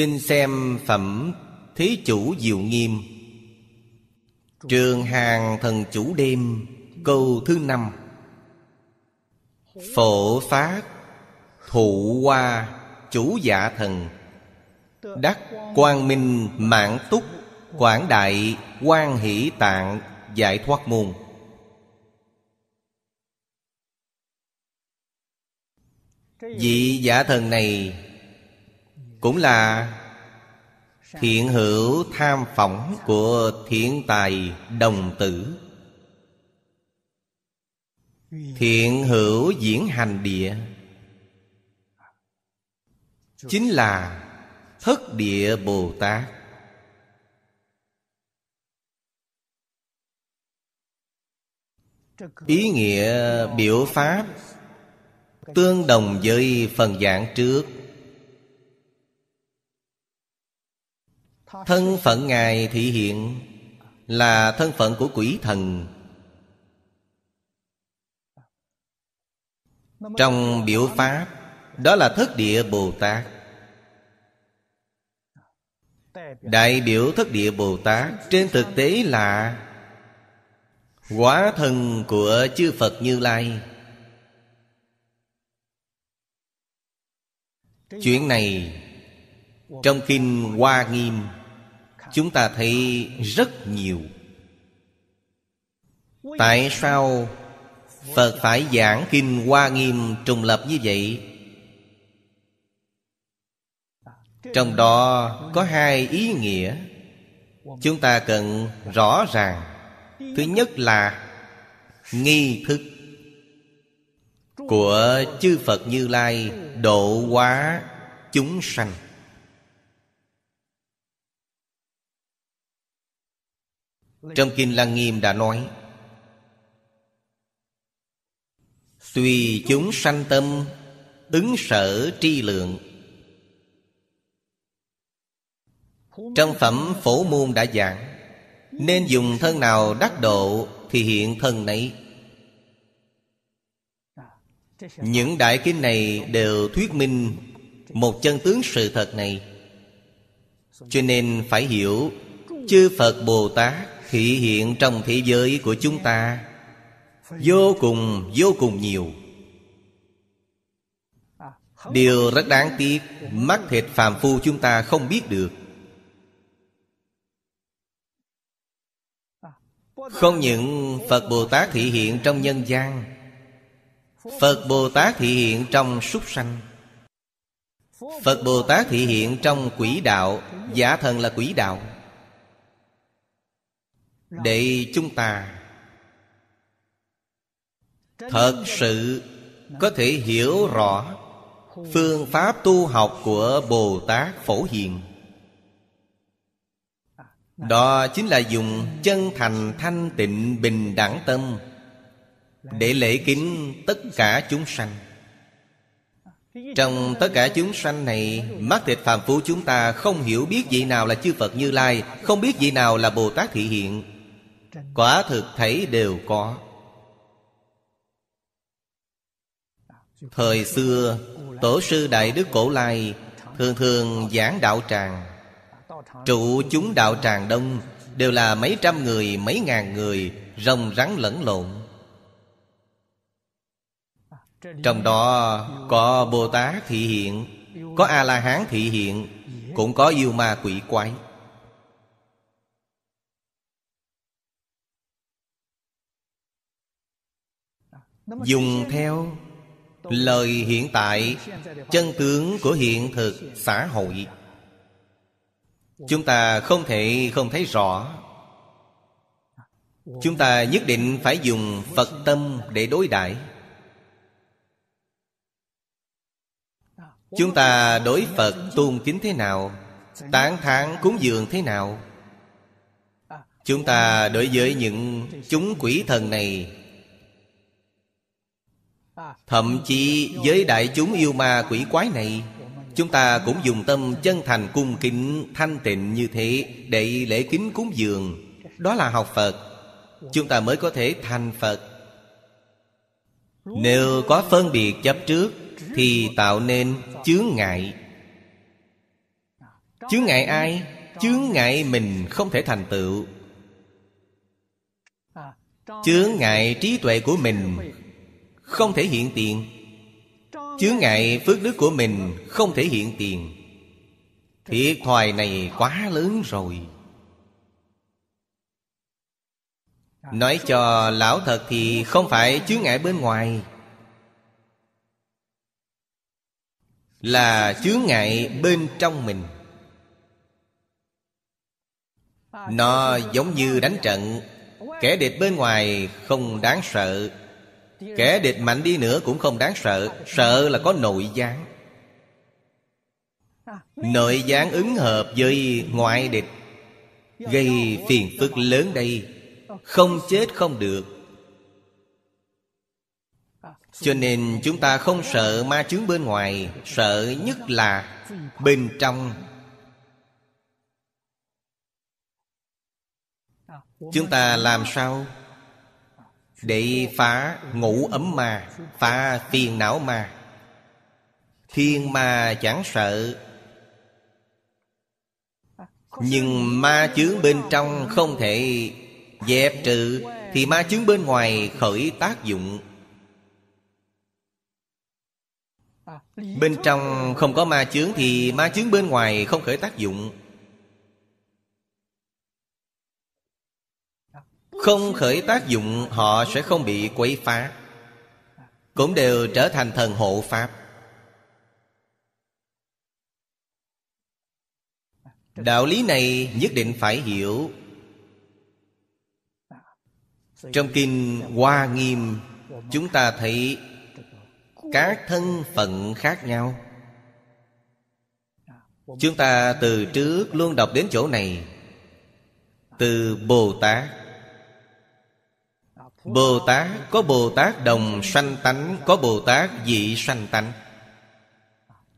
Xin xem phẩm Thế chủ Diệu Nghiêm. Trường hàng thần chủ đêm, Câu thứ năm. Phổ phát, Thụ hoa, Chủ dạ thần. Đắc quang minh mạng túc, Quảng đại quan hỷ tạng, Giải thoát môn. Vị giả thần này cũng là Thiện hữu tham phỏng của thiện tài đồng tử. Thiện hữu diễn hành địa Chính là Thất địa Bồ Tát. Ý nghĩa biểu pháp Tương đồng với phần giảng trước. Thân phận Ngài thị hiện Là thân phận của quỷ thần. Trong biểu pháp, Đó là thất địa Bồ Tát. Đại biểu thất địa Bồ Tát Trên thực tế là Quá thân của chư Phật Như Lai. Chuyện này Trong Kinh Hoa Nghiêm Chúng ta thấy rất nhiều. Tại sao Phật phải giảng Kinh Hoa Nghiêm trùng lập như vậy? Trong đó có hai ý nghĩa. Chúng ta cần rõ ràng. Thứ nhất là Nghi thức Của chư Phật Như Lai Độ hóa chúng sanh. Trong Kinh Lăng Nghiêm đã nói, Tùy chúng sanh tâm, Ứng sở tri lượng. Trong phẩm phổ môn đã giảng, Nên dùng thân nào đắc độ Thì hiện thân nấy. Những đại kinh này đều thuyết minh Một chân tướng sự thật này. Cho nên phải hiểu, Chư Phật Bồ Tát thị hiện trong thế giới của chúng ta. Vô cùng vô cùng nhiều. Điều rất đáng tiếc Mắt thịt phàm phu chúng ta không biết được. Không những Phật Bồ Tát thị hiện trong nhân gian, Phật Bồ Tát thị hiện trong súc sanh, Phật Bồ Tát thị hiện trong quỷ đạo, Giả thần là quỷ đạo. Để chúng ta Thật sự có thể hiểu rõ Phương pháp tu học của Bồ Tát Phổ Hiền. Đó chính là dùng chân thành thanh tịnh bình đẳng tâm Để lễ kính tất cả chúng sanh. Trong tất cả chúng sanh này, Mắt thịt phàm phu chúng ta không hiểu biết vị nào là chư Phật Như Lai, Không biết vị nào là Bồ Tát Thị Hiện. Quả thực thấy đều có. Thời xưa Tổ sư Đại Đức Cổ Lai Thường thường giảng đạo tràng. Trụ chúng đạo tràng đông Đều là mấy trăm người, mấy ngàn người Rồng rắn lẫn lộn. Trong đó có Bồ Tát thị hiện Có A-la-hán thị hiện Cũng có yêu ma quỷ quái. Dùng theo lời hiện tại, chân tướng của hiện thực xã hội. Chúng ta không thể không thấy rõ. Chúng ta nhất định phải dùng phật tâm để đối đãi. Chúng ta đối phật tôn kính thế nào, tán thán cúng dường thế nào? Chúng ta đối với những chúng quỷ thần này Thậm chí với đại chúng yêu ma quỷ quái này, Chúng ta cũng dùng tâm chân thành cung kính thanh tịnh như thế Để lễ kính cúng dường. Đó là học Phật. Chúng ta mới có thể thành Phật. Nếu có phân biệt chấp trước, Thì tạo nên chướng ngại. Chướng ngại ai? Chướng ngại mình không thể thành tựu. Chướng ngại trí tuệ của mình không thể hiện tiền. Chướng ngại phước đức của mình Không thể hiện tiền. Thiệt thòi này quá lớn rồi. Nói cho lão thật thì không phải chướng ngại bên ngoài. Là chướng ngại bên trong mình. Nó giống như đánh trận. Kẻ địch bên ngoài không đáng sợ. Kẻ địch mạnh đi nữa cũng không đáng sợ Sợ là có nội gián. Nội gián ứng hợp với ngoại địch, Gây phiền phức lớn đây. Không chết không được. Cho nên chúng ta không sợ ma chướng bên ngoài, Sợ nhất là bên trong. Chúng ta làm sao? Để phá ngũ ấm ma, Phá phiền não ma. Thiên ma chẳng sợ. Nhưng ma chướng bên trong không thể dẹp trừ, Thì ma chướng bên ngoài khởi tác dụng. Bên trong không có ma chướng, Thì ma chướng bên ngoài không khởi tác dụng. Không khởi tác dụng, Họ sẽ không bị quấy phá. Cũng đều trở thành thần hộ Pháp. Đạo lý này nhất định phải hiểu. Trong kinh Hoa Nghiêm, Chúng ta thấy Các thân phận khác nhau. Chúng ta từ trước luôn đọc đến chỗ này. Từ Bồ Tát Bồ Tát có Bồ Tát đồng sanh tánh, Có Bồ Tát dị sanh tánh.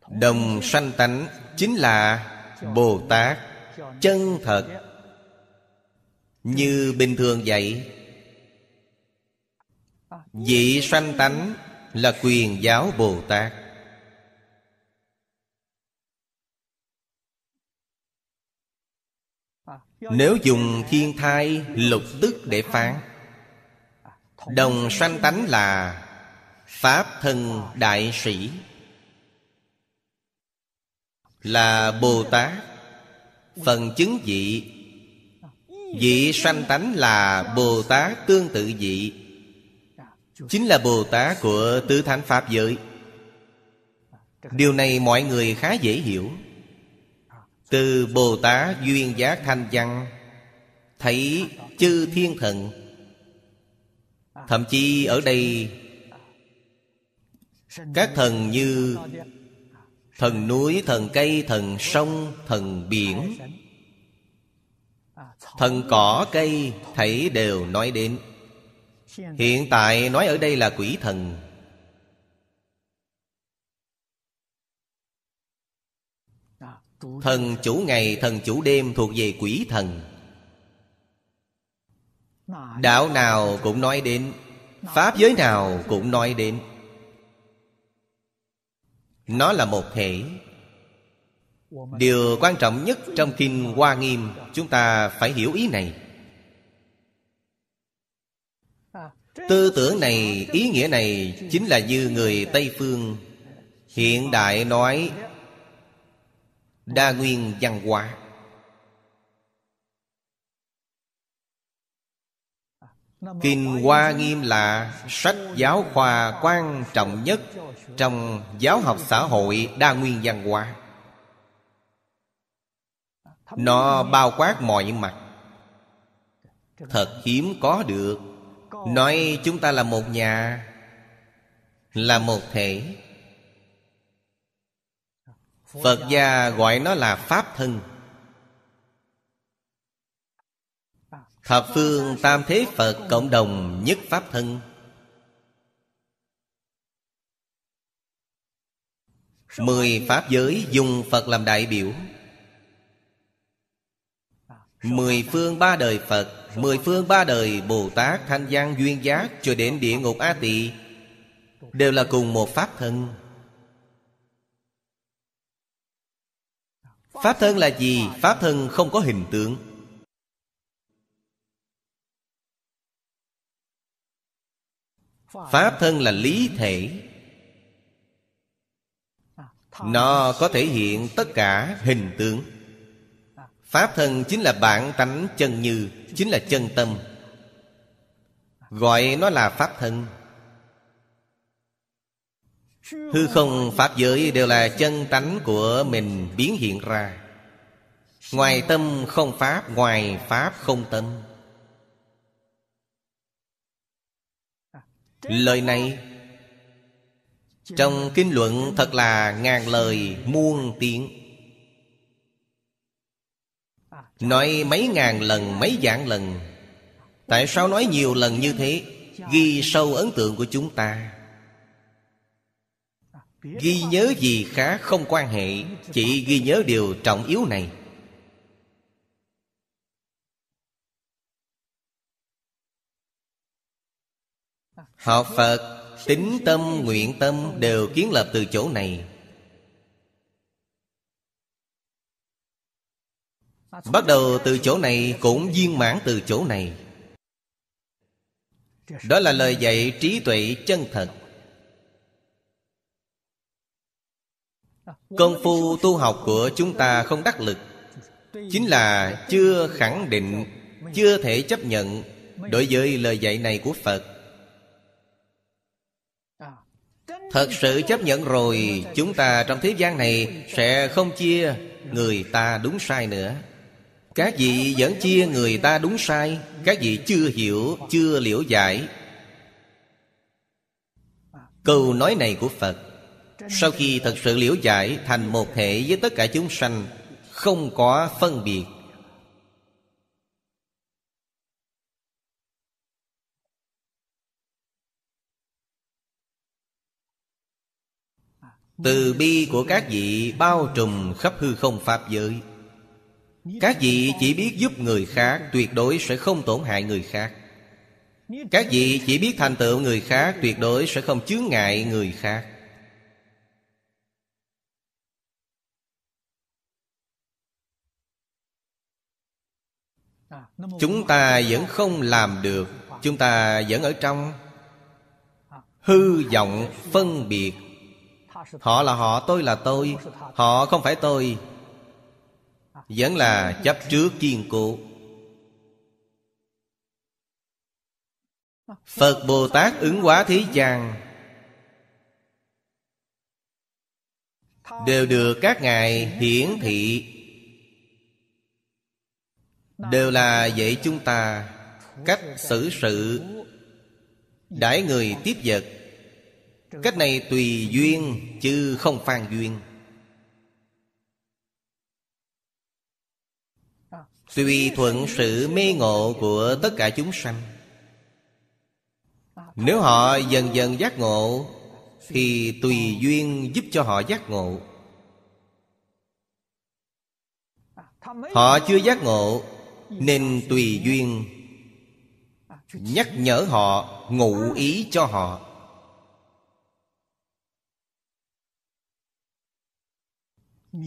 Đồng sanh tánh chính là Bồ Tát chân thật. Như bình thường vậy, Dị sanh tánh là quyền giáo Bồ Tát Nếu dùng thiên thai, lục tức để phán Đồng sanh tánh là Pháp thân đại sĩ. Là Bồ Tát. Phần chứng dị. Dị sanh tánh là Bồ Tát tương tự dị. Chính là Bồ Tát của Tứ Thánh Pháp giới. Điều này mọi người khá dễ hiểu. Từ Bồ Tát duyên giác thanh văn, Thấy chư thiên thần Thậm chí ở đây Các thần như Thần núi, thần cây, thần sông, thần biển Thần cỏ cây thảy đều nói đến. Hiện tại nói ở đây là quỷ thần. Thần chủ ngày, thần chủ đêm thuộc về quỷ thần. Đạo nào cũng nói đến Pháp giới nào cũng nói đến. Nó là một thể. Điều quan trọng nhất trong Kinh Hoa Nghiêm Chúng ta phải hiểu ý này. Tư tưởng này, ý nghĩa này Chính là như người Tây Phương. Hiện đại nói Đa nguyên văn hóa. Kinh Hoa Nghiêm là sách giáo khoa quan trọng nhất Trong giáo học xã hội đa nguyên văn hóa. Nó bao quát mọi mặt. Thật hiếm có được. Nói chúng ta là một nhà, Là một thể. Phật gia gọi nó là Pháp thân. Thập phương tam thế Phật cộng đồng nhất Pháp thân. Mười Pháp giới dùng Phật làm đại biểu. Mười phương ba đời Phật, Mười phương ba đời Bồ Tát Thanh Văn Duyên Giác Cho đến địa ngục A Tỳ Đều là cùng một Pháp thân. Pháp thân là gì? Pháp thân không có hình tượng. Pháp thân là lý thể. Nó có thể hiện tất cả hình tướng. Pháp thân chính là bản tánh chân như, Chính là chân tâm. Gọi nó là Pháp thân. Hư không, Pháp giới đều là chân tánh của mình biến hiện ra. Ngoài tâm không Pháp, Ngoài Pháp không tâm. Lời này. Trong kinh luận thật là ngàn lời muôn tiếng. Nói mấy ngàn lần, mấy vạn lần. Tại sao nói nhiều lần như thế? Ghi sâu ấn tượng của chúng ta. Ghi nhớ gì khá không quan hệ, Chỉ ghi nhớ điều trọng yếu này. Học Phật Tính tâm, nguyện tâm Đều kiến lập từ chỗ này. Bắt đầu từ chỗ này Cũng viên mãn từ chỗ này. Đó là lời dạy trí tuệ chân thật. Công phu tu học của chúng ta không đắc lực. Chính là chưa khẳng định Chưa thể chấp nhận Đối với lời dạy này của Phật. Thật sự chấp nhận rồi, Chúng ta trong thế gian này Sẽ không chia người ta đúng sai nữa. Các vị vẫn chia người ta đúng sai, Các vị chưa hiểu, Chưa liễu giải. Câu nói này của Phật, Sau khi thật sự liễu giải Thành một thể với tất cả chúng sanh, Không có phân biệt. Từ bi của các vị bao trùm khắp hư không Pháp giới. Các vị chỉ biết giúp người khác, Tuyệt đối sẽ không tổn hại người khác. Các vị chỉ biết thành tựu người khác, Tuyệt đối sẽ không chướng ngại người khác. Chúng ta vẫn không làm được, Chúng ta vẫn ở trong. Hư vọng phân biệt Họ là họ, tôi là tôi. Họ không phải tôi. Vẫn là chấp trước kiên cố. Phật Bồ Tát ứng hóa thế gian. Đều được các ngài hiển thị. Đều là dạy chúng ta. Cách xử sự. Đãi người tiếp vật. Cách này tùy duyên, chứ không phan duyên. Tùy thuận sự mê ngộ của tất cả chúng sanh. Nếu họ dần dần giác ngộ, Thì tùy duyên giúp cho họ giác ngộ. Họ chưa giác ngộ, Nên tùy duyên. Nhắc nhở họ, Ngụ ý cho họ.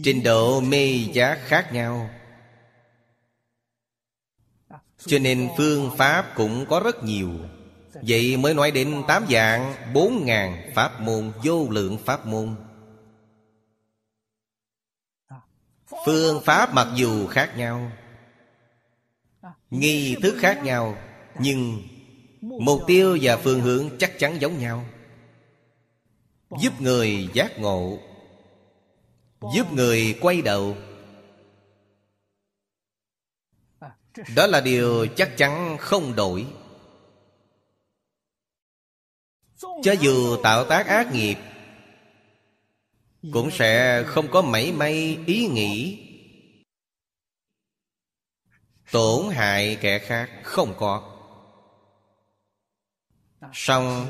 Trình độ mê giác khác nhau. Cho nên phương pháp cũng có rất nhiều. Vậy mới nói đến tám dạng Bốn ngàn pháp môn, Vô lượng pháp môn. Phương pháp mặc dù khác nhau, Nghi thức khác nhau, Nhưng Mục tiêu và phương hướng chắc chắn giống nhau. Giúp người giác ngộ Giúp người quay đầu. Đó là điều chắc chắn không đổi. Cho dù tạo tác ác nghiệp, Cũng sẽ không có mảy may ý nghĩ. Tổn hại kẻ khác không có. Song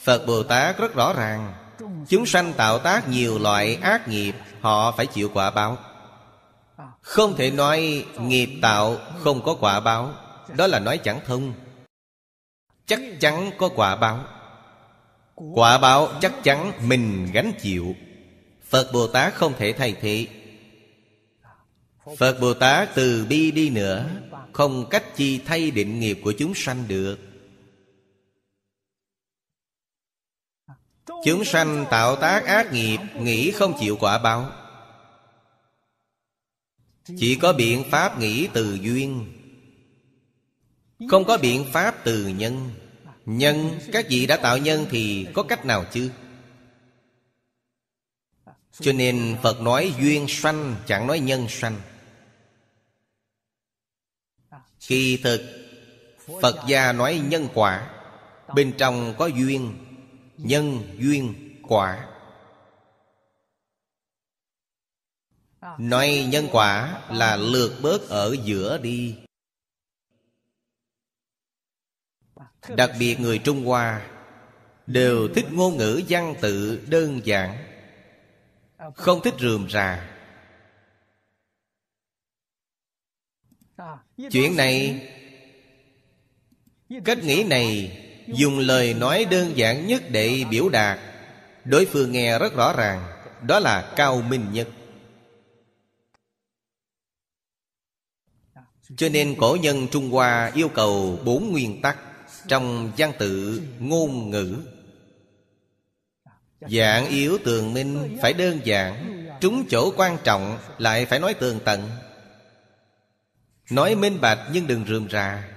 Phật Bồ Tát rất rõ ràng Chúng sanh tạo tác nhiều loại ác nghiệp, Họ phải chịu quả báo. Không thể nói nghiệp tạo không có quả báo. Đó là nói chẳng thông. Chắc chắn có quả báo. Quả báo chắc chắn mình gánh chịu. Phật Bồ Tát không thể thay thế. Phật Bồ Tát từ bi đi nữa, Không cách chi thay định nghiệp của chúng sanh được. Chúng sanh tạo tác ác nghiệp Nghĩ không chịu quả báo. Chỉ có biện pháp nghĩ từ duyên. Không có biện pháp từ nhân. Nhân, các vị đã tạo nhân thì có cách nào chứ? Cho nên Phật nói duyên sanh Chẳng nói nhân sanh. Kỳ thực Phật gia nói nhân quả Bên trong có duyên. Nhân duyên quả. Nói nhân quả là lượt bớt ở giữa đi. Đặc biệt người Trung Hoa Đều thích ngôn ngữ văn tự đơn giản, Không thích rườm rà. Chuyện này, Cách nghĩ này Dùng lời nói đơn giản nhất để biểu đạt. Đối phương nghe rất rõ ràng, Đó là cao minh nhất Cho nên cổ nhân Trung Hoa yêu cầu bốn nguyên tắc Trong văn tự ngôn ngữ. Dạng yếu tường minh phải đơn giản, Trúng chỗ quan trọng lại phải nói tường tận. Nói minh bạch nhưng đừng rườm rà.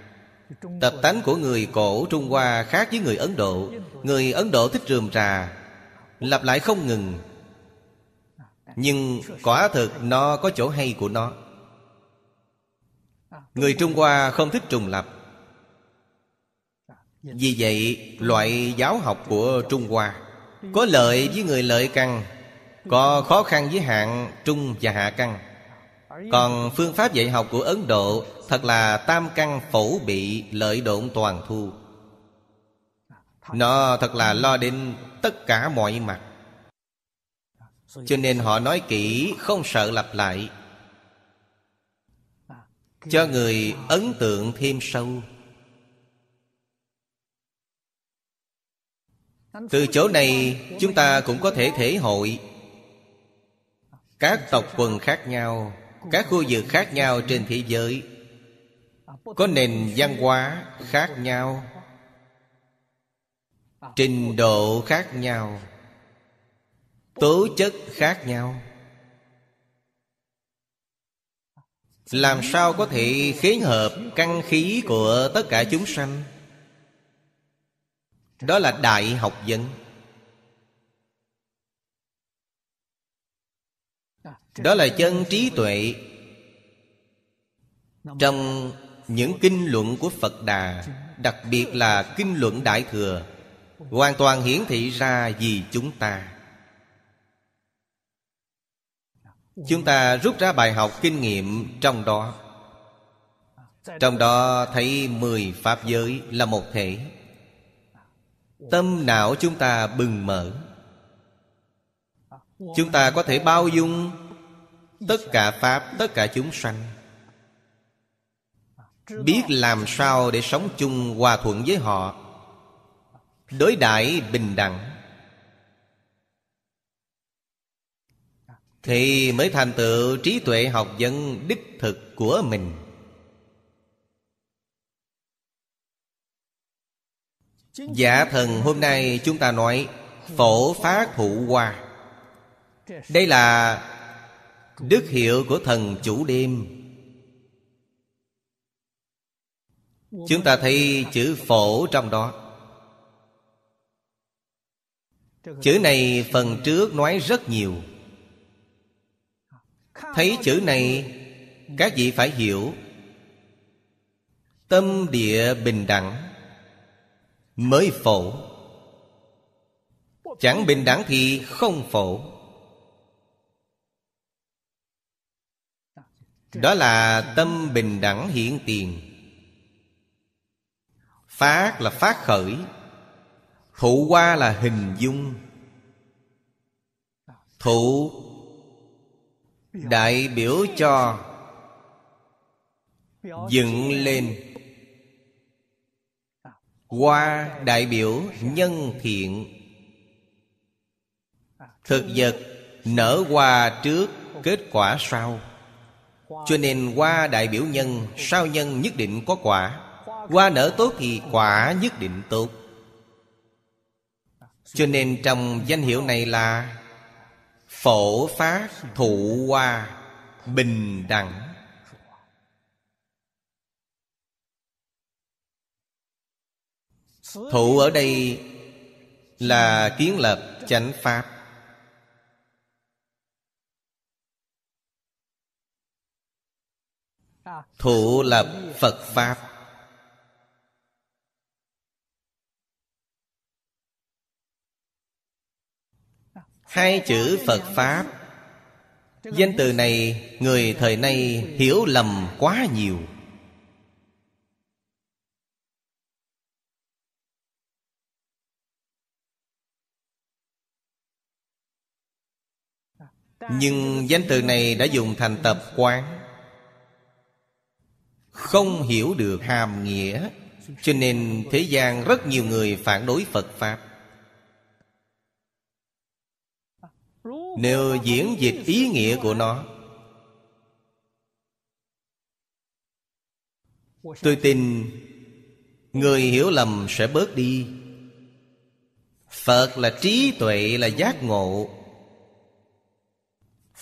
Tập tánh của người cổ Trung Hoa khác với người Ấn Độ. Người Ấn Độ thích rườm rà Lặp lại không ngừng. Nhưng quả thực nó có chỗ hay của nó. Người Trung Hoa không thích trùng lập. Vì vậy loại giáo học của Trung Hoa Có lợi với người lợi căn Có khó khăn với hạng trung và hạ căn còn phương pháp dạy học của Ấn Độ Thật là tam căn phổ bị lợi độn toàn thu. Nó thật là lo đến tất cả mọi mặt. Cho nên họ nói kỹ, không sợ lặp lại. Cho người ấn tượng thêm sâu. Từ chỗ này, chúng ta cũng có thể thể hội Các tộc quần khác nhau các khu vực khác nhau trên thế giới. Có nền văn hóa khác nhau. Trình độ khác nhau. Tố chất khác nhau. Làm sao có thể khiến hợp căn khí của tất cả chúng sanh? Đó là đại học vấn. Đó là chân trí tuệ. Trong những kinh luận của phật đà, đặc biệt là kinh luận đại thừa, hoàn toàn hiển thị ra vì chúng ta. Chúng ta rút ra bài học kinh nghiệm trong đó. Trong đó thấy mười pháp giới là một thể. Tâm não chúng ta bừng mở. Chúng ta có thể bao dung tất cả pháp, tất cả chúng sanh. Biết làm sao để sống chung hòa thuận với họ. Đối đãi bình đẳng. Thì mới thành tựu trí tuệ học vấn đích thực của mình. Giả thần hôm nay chúng ta nói, phổ phát thụ hoa. Đây là Đức hiệu của thần chủ đêm. Chúng ta thấy chữ phổ trong đó. Chữ này phần trước nói rất nhiều. Thấy chữ này, Các vị phải hiểu. Tâm địa bình đẳng Mới phổ. Chẳng bình đẳng thì không phổ. Đó là tâm bình đẳng hiện tiền. Phát là phát khởi, Thụ qua là hình dung. Thụ, Đại biểu cho, Dựng lên. Qua đại biểu nhân thiện. Thực vật nở hoa trước, Kết quả sau. Cho nên hoa đại biểu nhân, Sao nhân nhất định có quả? Hoa nở tốt thì quả nhất định tốt. Cho nên trong danh hiệu này là Phổ phát thụ hoa Bình đẳng. Thụ ở đây là kiến lập chánh pháp. Thụ lập Phật Pháp. Hai chữ Phật Pháp, Danh từ này Người thời nay hiểu lầm quá nhiều. Nhưng danh từ này đã dùng thành tập quán. Không hiểu được hàm nghĩa, Cho nên thế gian rất nhiều người phản đối Phật Pháp. Nếu diễn dịch ý nghĩa của nó, Tôi tin Người hiểu lầm sẽ bớt đi. Phật là trí tuệ, là giác ngộ.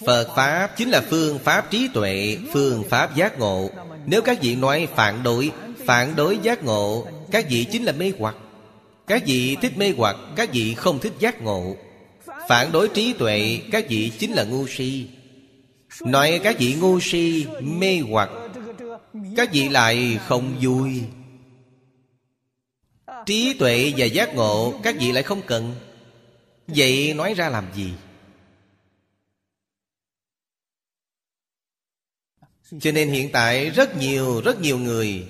Phật Pháp chính là phương pháp trí tuệ, Phương pháp giác ngộ. Nếu các vị nói phản đối Phản đối giác ngộ, Các vị chính là mê hoặc. Các vị thích mê hoặc, Các vị không thích giác ngộ. Phản đối trí tuệ, Các vị chính là ngu si. Nói các vị ngu si, Mê hoặc, Các vị lại không vui. Trí tuệ và giác ngộ, Các vị lại không cần. Vậy nói ra làm gì? Cho nên hiện tại rất nhiều rất nhiều người,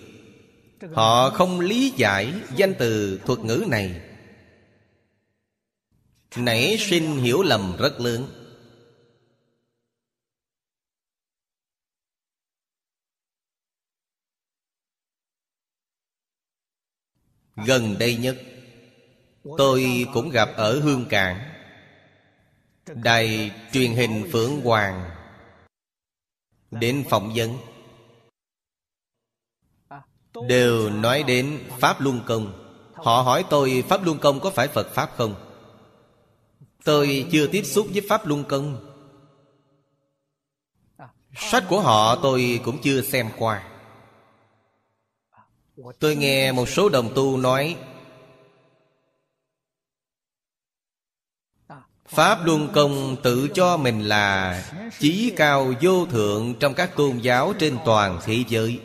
Họ không lý giải danh từ thuật ngữ này. Nảy sinh hiểu lầm rất lớn. Gần đây nhất, Tôi cũng gặp ở Hương Cảng, Đài truyền hình Phượng Hoàng. Đến phỏng vấn. Đều nói đến Pháp Luân Công. Họ hỏi tôi Pháp Luân Công có phải Phật Pháp không? Tôi chưa tiếp xúc với Pháp Luân Công. Sách của họ tôi cũng chưa xem qua. Tôi nghe một số đồng tu nói Pháp Luân Công tự cho mình là Chí cao vô thượng trong các tôn giáo trên toàn thế giới.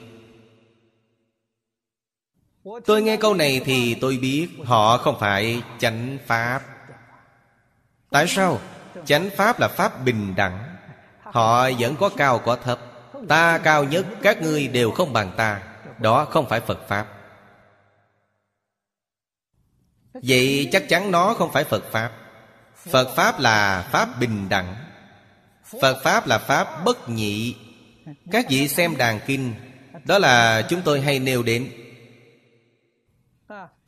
Tôi nghe câu này thì tôi biết Họ không phải chánh Pháp. Tại sao? Chánh Pháp là Pháp bình đẳng. Họ vẫn có cao có thấp. Ta cao nhất, Các ngươi đều không bằng ta. Đó không phải Phật Pháp. Vậy chắc chắn nó không phải Phật Pháp. Phật Pháp là Pháp bình đẳng. Phật Pháp là Pháp bất nhị. Các vị xem đàn kinh, Đó là chúng tôi hay nêu đến.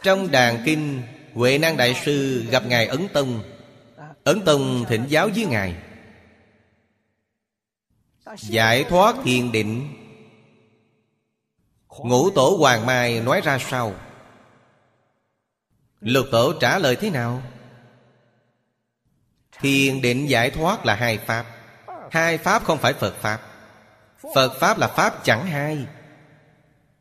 Trong đàn kinh, Huệ Năng Đại Sư gặp Ngài Ấn Tông. Ấn Tông thỉnh giáo với Ngài. Giải thoát thiền định. Ngũ Tổ Hoàng Mai nói ra sao Lục Tổ trả lời thế nào? Thiền định giải thoát là hai Pháp. Hai Pháp không phải Phật Pháp. Phật Pháp là Pháp chẳng hai.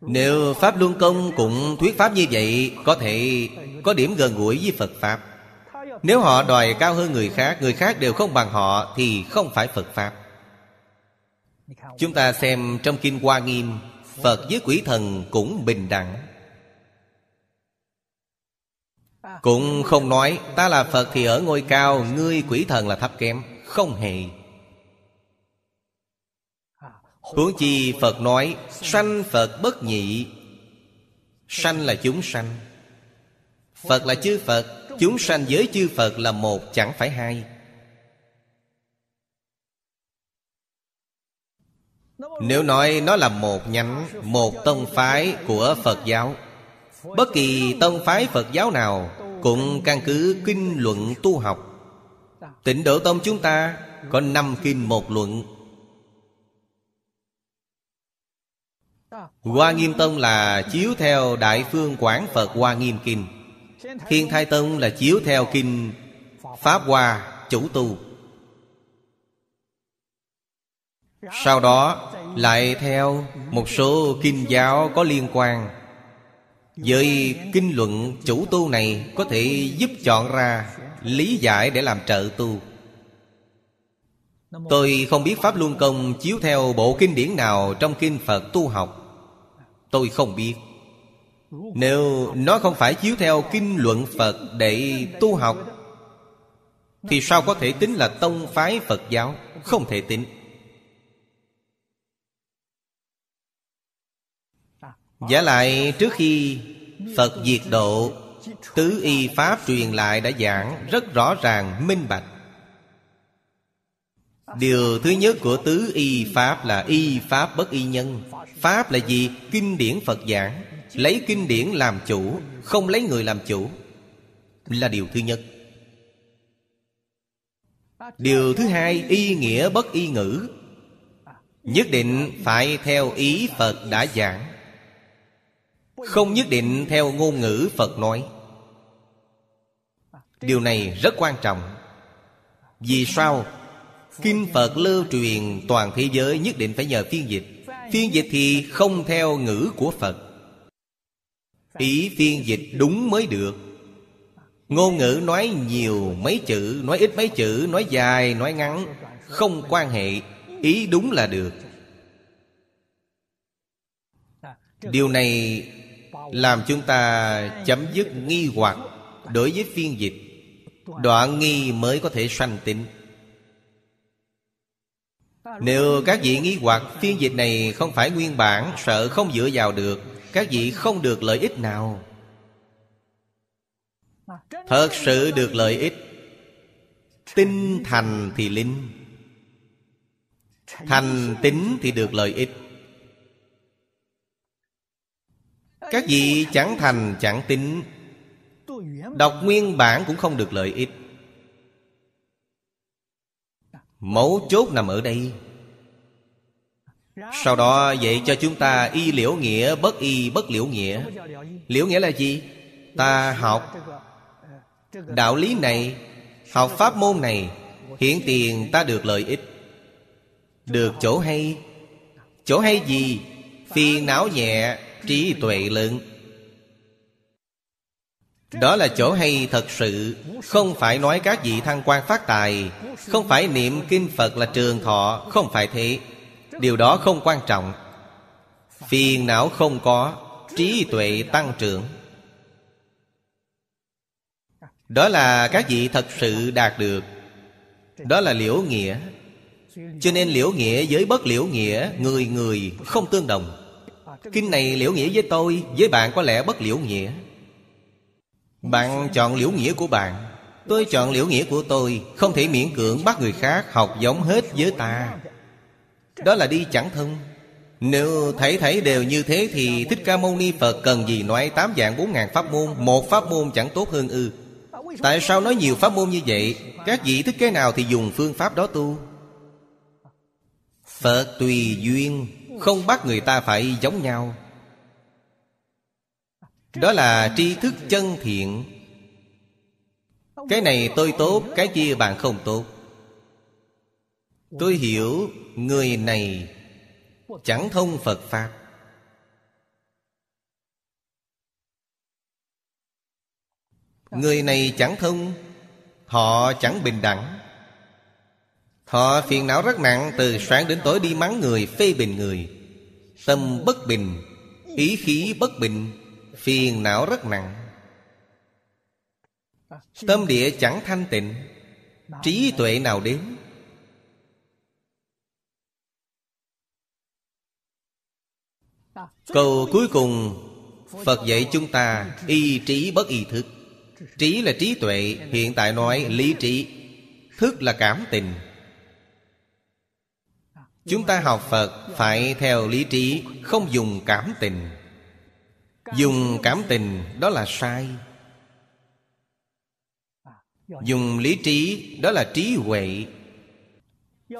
Nếu Pháp Luân Công cũng thuyết Pháp như vậy, Có thể có điểm gần gũi với Phật Pháp. Nếu họ đòi cao hơn người khác Người khác đều không bằng họ Thì không phải Phật Pháp. Chúng ta xem trong Kinh Hoa Nghiêm, Phật với quỷ thần cũng bình đẳng. Cũng không nói, ta là Phật thì ở ngôi cao, Ngươi quỷ thần là thấp kém, Không hề. Huống chi Phật nói, Sanh Phật bất nhị. Sanh là chúng sanh. Phật là chư Phật, Chúng sanh với chư Phật là một, chẳng phải hai. Nếu nói nó là một nhánh, Một tông phái của Phật giáo Bất kỳ tông phái Phật giáo nào Cũng căn cứ kinh luận tu học. Tịnh Độ Tông chúng ta Có năm kinh một luận. Hoa Nghiêm Tông là chiếu theo Đại Phương Quảng Phật Hoa Nghiêm Kinh. Thiên Thai Tông là chiếu theo Kinh Pháp Hoa Chủ Tu. Sau đó lại theo một số kinh giáo có liên quan. Với kinh luận chủ tu này Có thể giúp chọn ra lý giải để làm trợ tu. Tôi không biết Pháp Luân Công chiếu theo bộ kinh điển nào trong kinh Phật tu học. Tôi không biết. Nếu nó không phải chiếu theo kinh luận Phật để tu học, Thì sao có thể tính là tông phái Phật giáo? Không thể tính. Giả lại, trước khi Phật diệt độ, Tứ y Pháp truyền lại đã giảng Rất rõ ràng, minh bạch. Điều thứ nhất của tứ y Pháp là y Pháp bất y nhân. Pháp là gì? Kinh điển Phật giảng. Lấy kinh điển làm chủ, Không lấy người làm chủ. Là điều thứ nhất. Điều thứ hai, Y nghĩa bất y ngữ. Nhất định phải theo ý Phật đã giảng. Không nhất định theo ngôn ngữ Phật nói. Điều này rất quan trọng. Vì sao? Kinh Phật lưu truyền toàn thế giới nhất định phải nhờ phiên dịch. Phiên dịch thì không theo ngữ của Phật. Ý phiên dịch đúng mới được. Ngôn ngữ nói nhiều mấy chữ Nói ít mấy chữ Nói dài, nói ngắn Không quan hệ. Ý đúng là được. Điều này làm chúng ta chấm dứt nghi hoặc Đối với phiên dịch. Đoạn nghi mới có thể sanh tịnh. Nếu các vị nghi hoặc phiên dịch này không phải nguyên bản, Sợ không dựa vào được, Các vị không được lợi ích nào. Thật sự được lợi ích. Tinh thành thì linh. Thành tính thì được lợi ích. Các vị chẳng thành, chẳng tính Đọc nguyên bản cũng không được lợi ích. Mấu chốt nằm ở đây. Sau đó dạy cho chúng ta y liễu nghĩa, bất y, bất liễu nghĩa. Liễu nghĩa là gì? Ta học. Đạo lý này, Học pháp môn này Hiện tiền ta được lợi ích. Được chỗ hay. Chỗ hay gì? Phiền não nhẹ Trí tuệ lớn. Đó là chỗ hay thật sự, Không phải nói các vị thăng quan phát tài, Không phải niệm kinh Phật là trường thọ, Không phải thế. Điều đó không quan trọng. Phiền não không có, Trí tuệ tăng trưởng. Đó là các vị thật sự đạt được. Đó là liễu nghĩa. Cho nên liễu nghĩa với bất liễu nghĩa, Người người không tương đồng. Kinh này liễu nghĩa với tôi, Với bạn có lẽ bất liễu nghĩa. Bạn chọn liễu nghĩa của bạn. Tôi chọn liễu nghĩa của tôi, Không thể miễn cưỡng bắt người khác học giống hết với ta. Đó là đi chẳng thông. Nếu thấy thấy đều như thế Thì Thích Ca Mâu Ni Phật cần gì nói tám dạng bốn ngàn pháp môn, Một pháp môn chẳng tốt hơn ư? Tại sao nói nhiều pháp môn như vậy? Các vị thích cái nào thì dùng phương pháp đó tu. Phật tùy duyên. Không bắt người ta phải giống nhau. Đó là tri thức chân thiện. Cái này tôi tốt, Cái kia bạn không tốt. Tôi hiểu Người này Chẳng thông Phật Pháp. Người này chẳng thông, Họ chẳng bình đẳng. Họ phiền não rất nặng, Từ sáng đến tối đi mắng người, Phê bình người. Tâm bất bình, Ý khí bất bình, Phiền não rất nặng. Tâm địa chẳng thanh tịnh, Trí tuệ nào đến? Câu cuối cùng, Phật dạy chúng ta Y trí bất y thức Trí là trí tuệ, Hiện tại nói lý trí. Thức là cảm tình. Chúng ta học Phật phải theo lý trí, Không dùng cảm tình. Dùng cảm tình, đó là sai. Dùng lý trí, đó là trí huệ.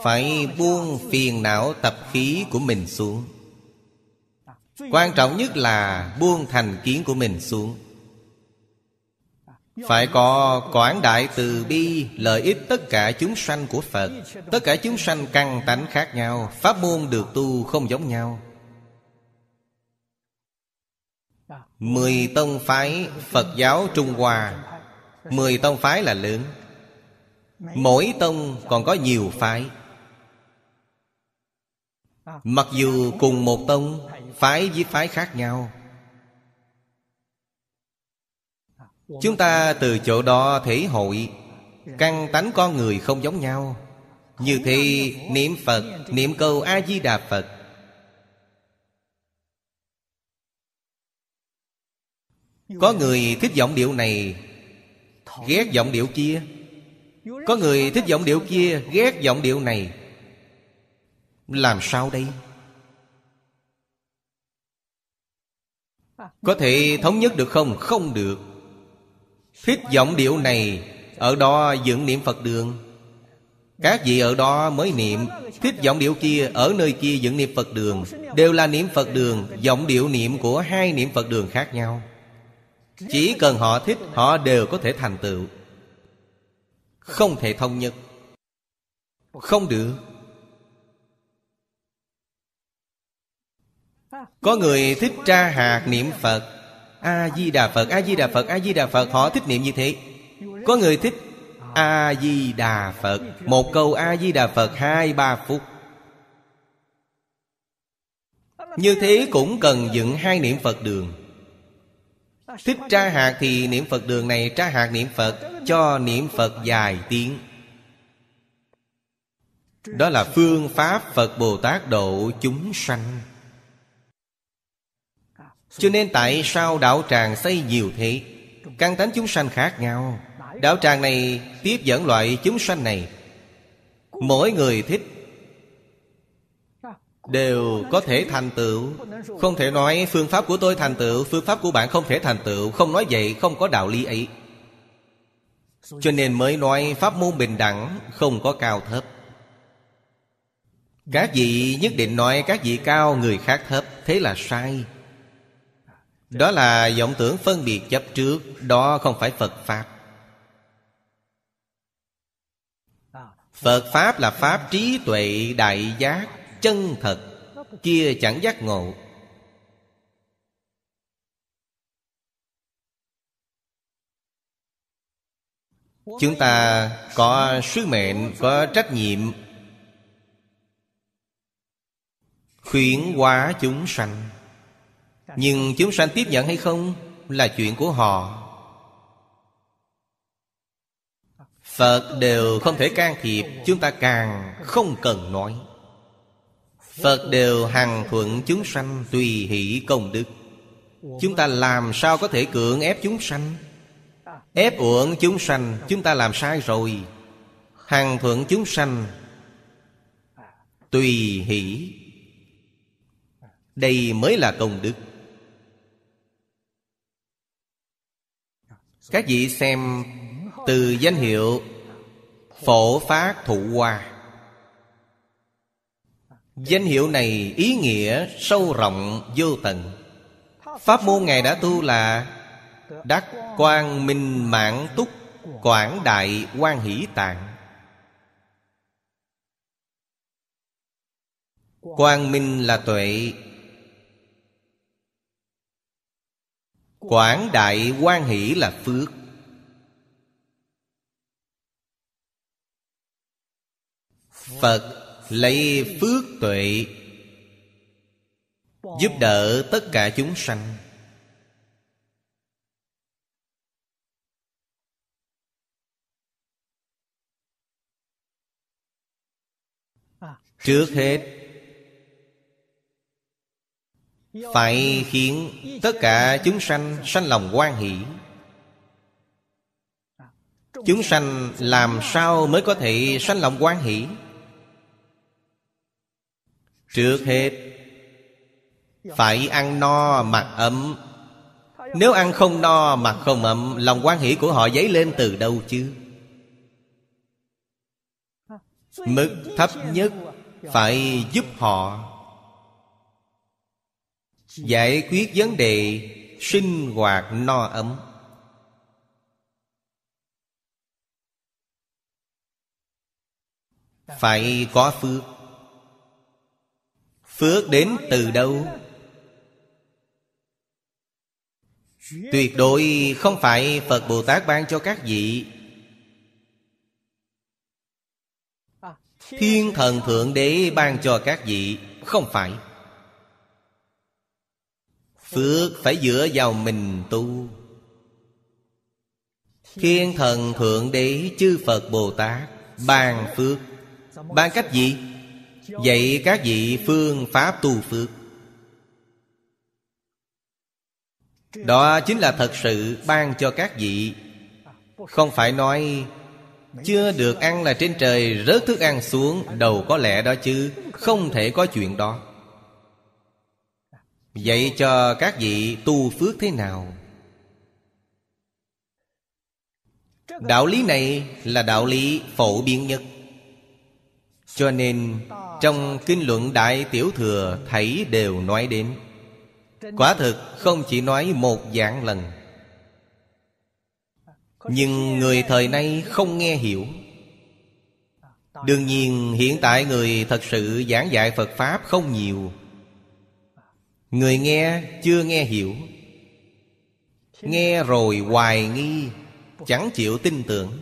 Phải buông phiền não tập khí của mình xuống. Quan trọng nhất là buông thành kiến của mình xuống. Phải có quảng đại từ bi, Lợi ích tất cả chúng sanh của Phật. Tất cả chúng sanh căn tánh khác nhau, Pháp môn được tu không giống nhau. Mười tông phái Phật giáo Trung Hoa. Mười tông phái là lớn. Mỗi tông còn có nhiều phái. Mặc dù cùng một tông, Phái với phái khác nhau Chúng ta từ chỗ đó thể hội. Căn tánh con người không giống nhau. Như thế, niệm Phật, Niệm câu A-di-đà Phật. Có người thích giọng điệu này, Ghét giọng điệu kia. Có người thích giọng điệu kia, Ghét giọng điệu này. Làm sao đây? Có thể thống nhất được không? Không được. Thích giọng điệu này, Ở đó dựng niệm Phật đường. Các vị ở đó mới niệm Thích giọng điệu kia, Ở nơi kia dựng niệm Phật đường, Đều là niệm Phật đường, Giọng điệu niệm của hai niệm Phật đường khác nhau. Chỉ cần họ thích, Họ đều có thể thành tựu. Không thể thông nhất. Không được. Có người thích tra hạt niệm Phật A-di-đà Phật, A-di-đà Phật, A-di-đà Phật Họ thích niệm như thế. Có người thích A-di-đà Phật. Một câu A-di-đà Phật hai ba phút. Như thế cũng cần dựng hai niệm Phật đường. Thích tra hạt thì niệm Phật đường này Tra hạt niệm Phật Cho niệm Phật dài tiếng. Đó là phương pháp Phật Bồ Tát độ chúng sanh cho nên tại sao đạo tràng xây nhiều thế? Căn tánh chúng sanh khác nhau. Đạo tràng này tiếp dẫn loại chúng sanh này. Mỗi người thích Đều có thể thành tựu. Không thể nói phương pháp của tôi thành tựu, Phương pháp của bạn không thể thành tựu. Không nói vậy không có đạo lý ấy. Cho nên mới nói pháp môn bình đẳng Không có cao thấp. Các vị nhất định nói các vị cao, người khác thấp. Thế là sai đó là vọng tưởng phân biệt chấp trước, Đó không phải Phật Pháp. Phật Pháp là Pháp trí tuệ đại giác, Chân thật, Kia chẳng giác ngộ. Chúng ta có sứ mệnh, Có trách nhiệm, Khuyến hóa chúng sanh nhưng chúng sanh tiếp nhận hay không Là chuyện của họ. Phật đều không thể can thiệp, Chúng ta càng không cần nói. Phật đều hằng thuận chúng sanh Tùy hỷ công đức. Chúng ta làm sao có thể cưỡng ép chúng sanh? Ép uổng chúng sanh, Chúng ta làm sai rồi. Hằng thuận chúng sanh Tùy hỷ. Đây mới là công đức. Các vị xem từ danh hiệu Phổ Phát Thụ Hoa. Danh hiệu này ý nghĩa sâu rộng, vô tận. Pháp môn Ngài đã tu là Đắc quang minh mãn túc Quảng đại quan hỷ tạng. Quang minh là tuệ Quảng đại quan hỷ là phước. Phật lấy phước tuệ, Giúp đỡ tất cả chúng sanh. Trước hết phải khiến tất cả chúng sanh sanh lòng quan hỷ. Chúng sanh làm sao mới có thể sanh lòng quan hỷ? Trước hết, Phải ăn no mặc ấm. Nếu ăn không no mặc không ấm, Lòng quan hỷ của họ dấy lên từ đâu chứ? Mức thấp nhất Phải giúp họ Giải quyết vấn đề, Sinh hoạt no ấm. Phải có phước. Phước đến từ đâu? Tuyệt đối không phải Phật Bồ Tát ban cho các vị. Thiên thần Thượng Đế ban cho các vị. Không phải. Phước phải dựa vào mình tu. Thiên thần Thượng Đế chư Phật Bồ Tát Ban phước. Ban cách gì? Dạy các vị phương pháp tu phước. Đó chính là thật sự ban cho các vị. Không phải nói, Chưa được ăn là trên trời rớt thức ăn xuống Đầu có lẽ đó chứ, Không thể có chuyện đó. Dạy cho các vị tu phước thế nào? Đạo lý này là đạo lý phổ biến nhất. Cho nên, trong kinh luận Đại Tiểu Thừa Thảy đều nói đến. Quả thực không chỉ nói một dạng lần. Nhưng người thời nay không nghe hiểu. Đương nhiên, hiện tại người thật sự giảng dạy Phật Pháp không nhiều. Người nghe, chưa nghe hiểu. Nghe rồi hoài nghi, Chẳng chịu tin tưởng.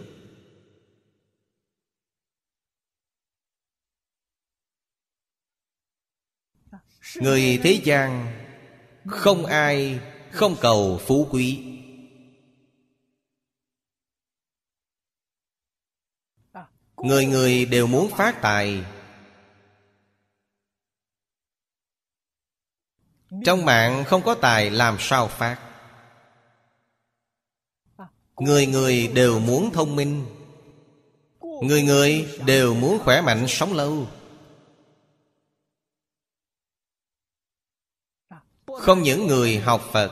Người thế gian, Không ai, không cầu phú quý. Người người đều muốn phát tài Trong mạng không có tài làm sao phát. Người người đều muốn thông minh. Người người đều muốn khỏe mạnh sống lâu. Không những người học Phật,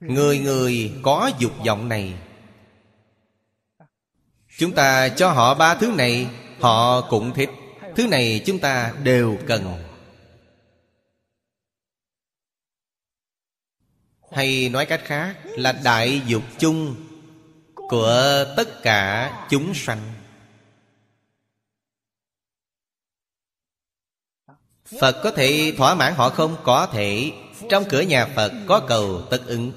Người người có dục vọng này. Chúng ta cho họ ba thứ này, Họ cũng thích. Thứ này chúng ta đều cần. Hay nói cách khác là đại dục chung Của tất cả chúng sanh. Phật có thể thỏa mãn họ không? Có thể. Trong cửa nhà Phật có cầu tất ứng.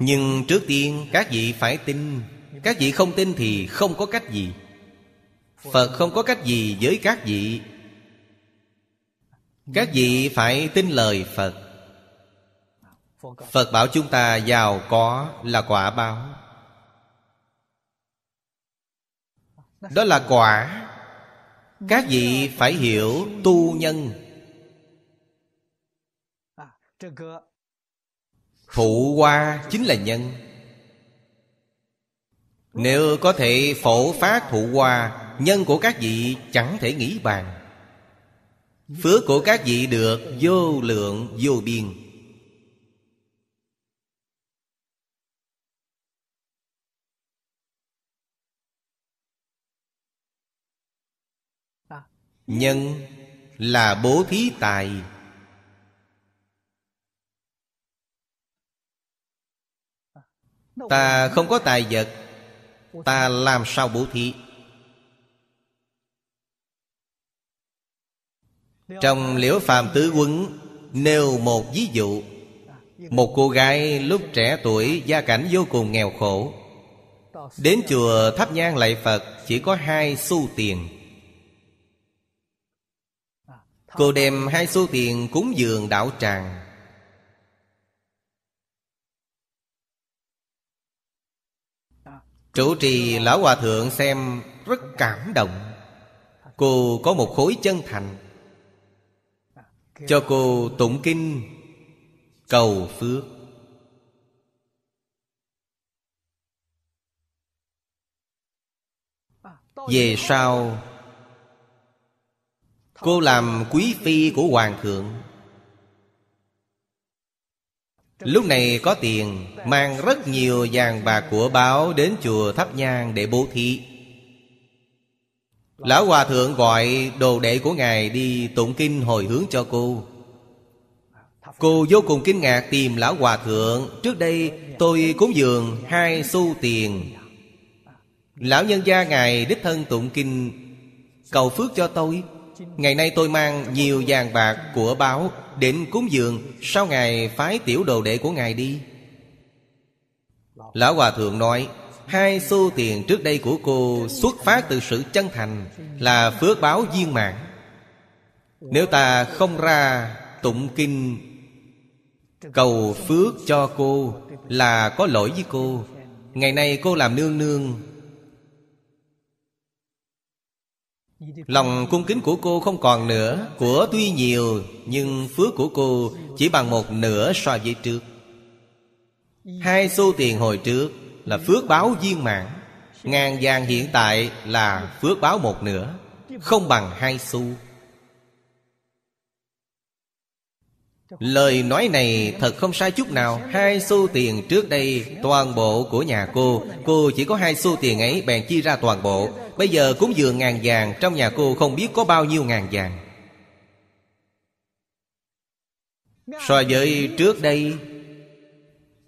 Nhưng trước tiên, các vị phải tin. Các vị không tin thì không có cách gì. Phật không có cách gì với các vị. Các vị phải tin lời Phật. Phật bảo chúng ta giàu có là quả báo. Đó là quả. Các vị phải hiểu tu nhân. Phụ hoa chính là nhân. Nếu có thể phổ phát thụ hoa, Nhân của các vị chẳng thể nghĩ bàn. Phước của các vị được vô lượng vô biên. Nhân là bố thí tài. Ta không có tài vật, Ta làm sao bố thí? Trong liễu phàm tứ quấn, Nêu một ví dụ. Một cô gái lúc trẻ tuổi, Gia cảnh vô cùng nghèo khổ. Đến chùa thắp nhang lạy Phật, Chỉ có hai xu tiền. Cô đem hai số tiền cúng dường đạo tràng. Chủ trì Lão Hòa Thượng xem rất cảm động. Cô có một khối chân thành. Cho cô tụng kinh, Cầu phước. Về sau Cô làm quý phi của hoàng thượng. Lúc này có tiền, Mang rất nhiều vàng bạc của báo Đến chùa thắp nhang để bố thí. Lão Hòa Thượng gọi đồ đệ của Ngài đi tụng kinh hồi hướng cho cô. Cô vô cùng kinh ngạc tìm Lão Hòa Thượng. Trước đây, tôi cúng dường hai xu tiền. Lão nhân gia Ngài đích thân tụng kinh, Cầu phước cho tôi. Ngày nay tôi mang nhiều vàng bạc của báo Đến cúng dường. Sau ngày phái tiểu đồ đệ của Ngài đi. Lão Hòa Thượng nói, Hai xu tiền trước đây của cô Xuất phát từ sự chân thành Là phước báo viên mạng Nếu ta không ra tụng kinh, Cầu phước cho cô Là có lỗi với cô. Ngày nay cô làm nương nương Lòng cung kính của cô không còn nữa, Của tuy nhiều, Nhưng phước của cô chỉ bằng một nửa so với trước. Hai xu tiền hồi trước Là phước báo viên mãn Ngàn vàng hiện tại là phước báo một nửa, Không bằng hai xu. Lời nói này thật không sai chút nào. Hai xu tiền trước đây Toàn bộ của nhà cô. Cô chỉ có hai xu tiền ấy Bèn chia ra toàn bộ. Bây giờ cúng dường ngàn vàng Trong nhà cô không biết có bao nhiêu ngàn vàng. So với trước đây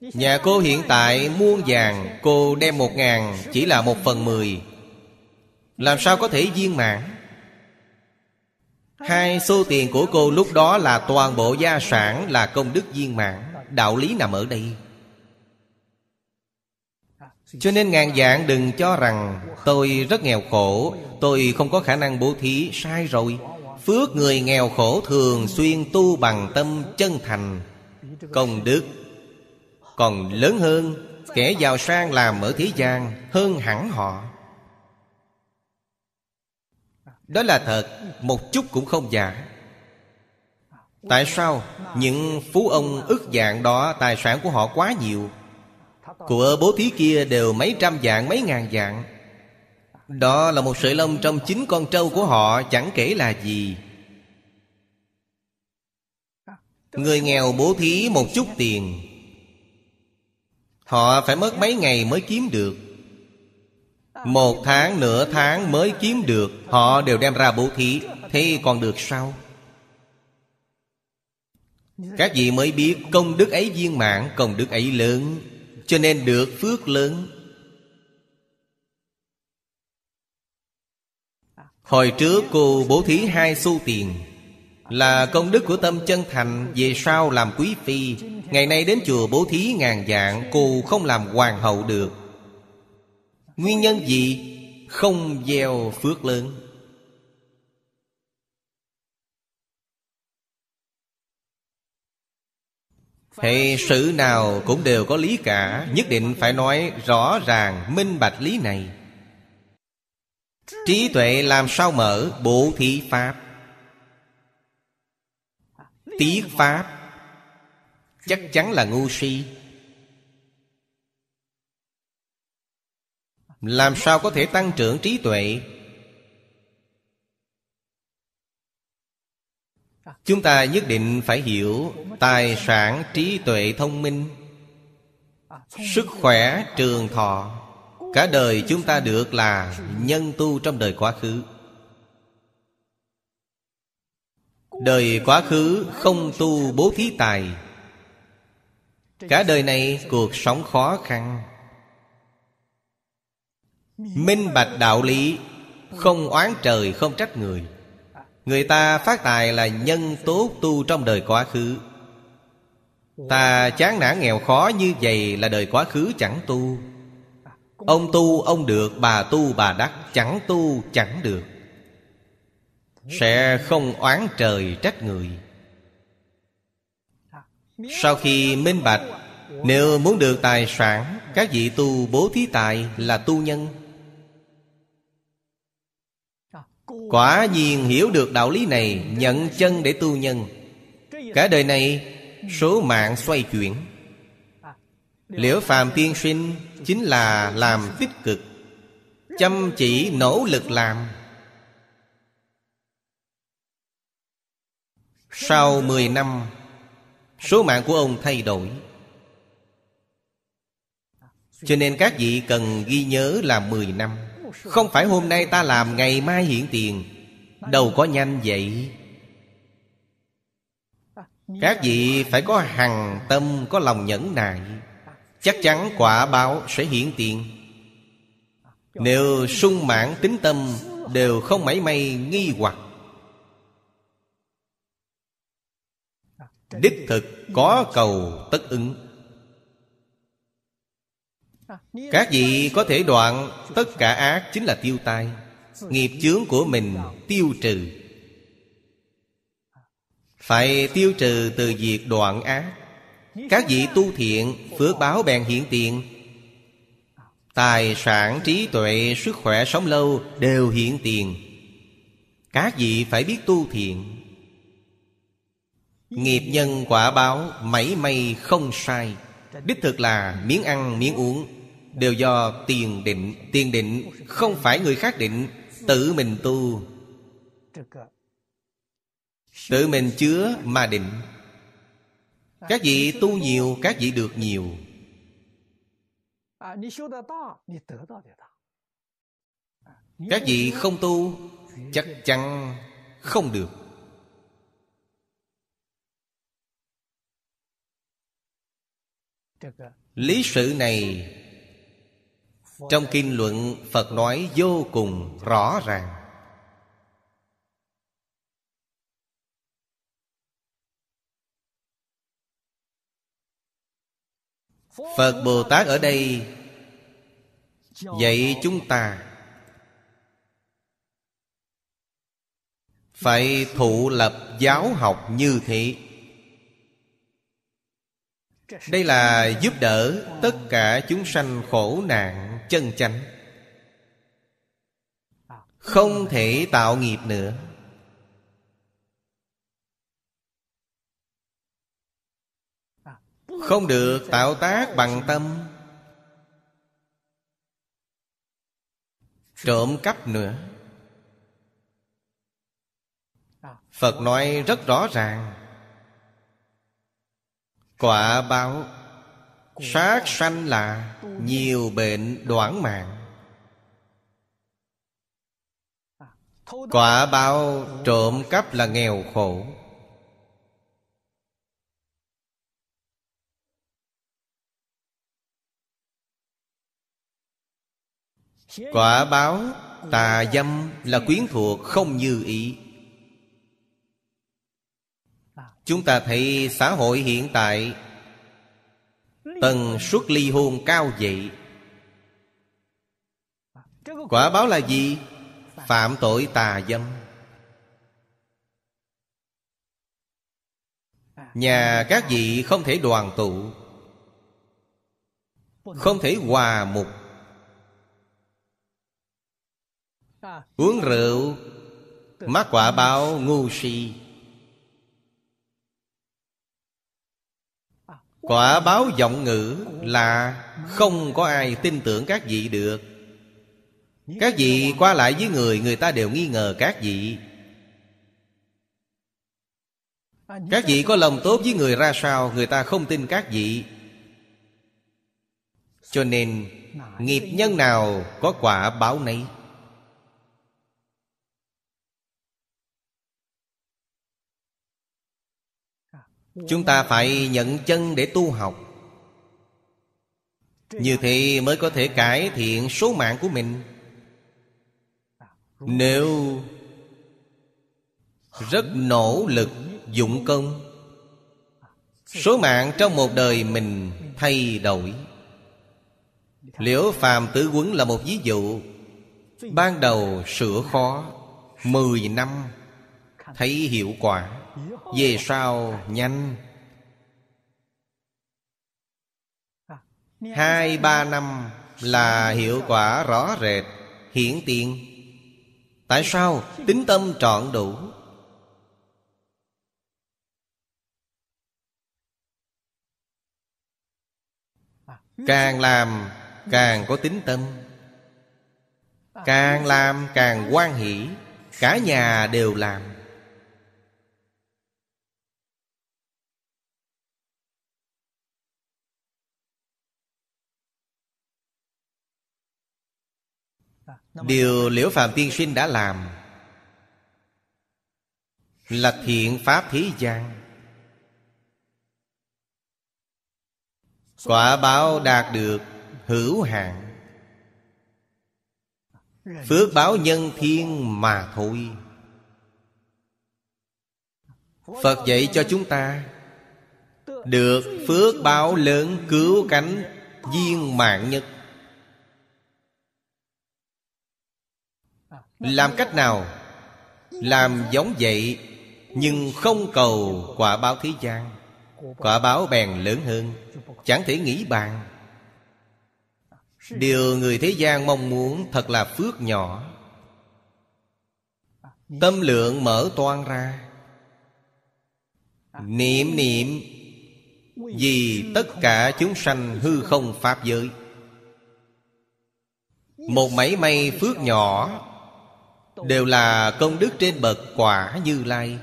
Nhà cô hiện tại muôn vàng Cô đem một ngàn Chỉ là một phần mười. Làm sao có thể viên mãn Hai số tiền của cô lúc đó là toàn bộ gia sản Là công đức viên mãn. Đạo lý nằm ở đây. Cho nên ngàn dạng đừng cho rằng Tôi rất nghèo khổ. Tôi không có khả năng bố thí, Sai rồi. Phước người nghèo khổ thường xuyên tu bằng tâm chân thành. Công đức Còn lớn hơn, Kẻ giàu sang làm ở thế gian Hơn hẳn họ. Đó là thật, Một chút cũng không giả Tại sao Những phú ông ức dạng đó Tài sản của họ quá nhiều? Của bố thí kia đều mấy trăm dạng, Mấy ngàn dạng. Đó là một sợi lông trong chính con trâu của họ, Chẳng kể là gì. Người nghèo bố thí một chút tiền. Họ phải mất mấy ngày mới kiếm được. Một tháng, nửa tháng mới kiếm được Họ đều đem ra bố thí. Thế còn được sao? Các vị mới biết công đức ấy viên mãn Công đức ấy lớn Cho nên được phước lớn. Hồi trước cô bố thí hai xu tiền Là công đức của tâm chân thành Về sau làm quý phi. Ngày nay đến chùa bố thí ngàn dạng Cô không làm hoàng hậu được. Nguyên nhân gì? Không gieo phước lớn. Hệ sự nào cũng đều có lý cả, Nhất định phải nói rõ ràng, minh bạch lý này. Trí tuệ làm sao mở? Bộ thí pháp. Tiết pháp. Chắc chắn là ngu si. Làm sao có thể tăng trưởng trí tuệ? Chúng ta nhất định phải hiểu Tài sản trí tuệ thông minh. Sức khỏe trường thọ, Cả đời chúng ta được là nhân tu trong đời quá khứ. Đời quá khứ không tu bố thí tài. Cả đời này cuộc sống khó khăn. Minh bạch đạo lý, Không oán trời, không trách người. Người ta phát tài là nhân tốt tu trong đời quá khứ. Ta chán nản nghèo khó như vậy là đời quá khứ chẳng tu. Ông tu, ông được, Bà tu, bà đắc, Chẳng tu, chẳng được. Sẽ không oán trời, trách người. Sau khi minh bạch, Nếu muốn được tài sản, Các vị tu bố thí tài là tu nhân. Quả nhiên hiểu được đạo lý này, Nhận chân để tu nhân. Cả đời này, Số mạng xoay chuyển. Liễu phàm tiên sinh Chính là làm tích cực, Chăm chỉ nỗ lực làm. Sau 10 năm, Số mạng của ông thay đổi. Cho nên các vị cần ghi nhớ là 10 năm. Không phải hôm nay ta làm, ngày mai hiện tiền. Đâu có nhanh vậy? Các vị phải có hằng tâm, Có lòng nhẫn nại. Chắc chắn quả báo sẽ hiện tiền. Nếu sung mãn tính tâm, Đều không mảy may nghi hoặc. Đích thực có cầu tất ứng. Các vị có thể đoạn Tất cả ác chính là tiêu tai. Nghiệp chướng của mình tiêu trừ. Phải tiêu trừ từ việc đoạn ác. Các vị tu thiện Phước báo bèn hiện tiền. Tài sản, trí tuệ, sức khỏe, sống lâu Đều hiện tiền. Các vị phải biết tu thiện. Nghiệp nhân quả báo mảy may không sai. Đích thực là miếng ăn miếng uống. Đều do tiền định. Tiền định không phải người khác định, Tự mình tu. Tự mình chứa mà định. Các vị tu nhiều, Các vị được nhiều. Các vị không tu, Chắc chắn không được. Lý sự này trong kinh luận, Phật nói vô cùng rõ ràng. Phật Bồ Tát ở đây Dạy chúng ta Phải thụ lập giáo học như thế. Đây là giúp đỡ tất cả chúng sanh khổ nạn chân chánh. Không thể tạo nghiệp nữa. Không được tạo tác bằng tâm. Trộm cắp nữa. Phật nói rất rõ ràng. Quả báo. Sát sanh là Nhiều bệnh đoạn mạng. Quả báo trộm cắp là nghèo khổ. Quả báo tà dâm là quyến thuộc không như ý. Chúng ta thấy xã hội hiện tại Tần suất ly hôn cao vậy. Quả báo là gì? Phạm tội tà dâm. Nhà các vị không thể đoàn tụ, Không thể hòa mục. Uống rượu, Mắc quả báo ngu si. Quả báo giọng ngữ là Không có ai tin tưởng các vị được. Các vị qua lại với người Người ta đều nghi ngờ các vị. Các vị có lòng tốt với người ra sao, Người ta không tin các vị. Cho nên, Nghiệp nhân nào có quả báo nấy? Chúng ta phải nhận chân để tu học. Như thế mới có thể cải thiện số mạng của mình. Nếu Rất nỗ lực dụng công, Số mạng trong một đời mình thay đổi. Liễu phàm tứ quấn là một ví dụ. Ban đầu sửa khó, Mười năm, Thấy hiệu quả về sau nhanh. Hai, ba năm là hiệu quả rõ rệt, Hiển tiền Tại sao? Tính tâm trọn đủ. Càng làm, càng có tính tâm. Càng làm, càng quan hỷ, Cả nhà đều làm. Điều liễu phàm tiên sinh đã làm là thiện pháp thế gian. Quả báo đạt được hữu hạn. Phước báo nhân thiên mà thôi. Phật dạy cho chúng ta được phước báo lớn cứu cánh viên mạng nhất làm cách nào? Làm giống vậy, nhưng không cầu quả báo thế gian. Quả báo bèn lớn hơn, chẳng thể nghĩ bàn. Điều người thế gian mong muốn thật là phước nhỏ. Tâm lượng mở toan ra. Niệm niệm, vì tất cả chúng sanh hư không pháp giới. Một mảy may phước nhỏ đều là công đức trên bậc quả như lai.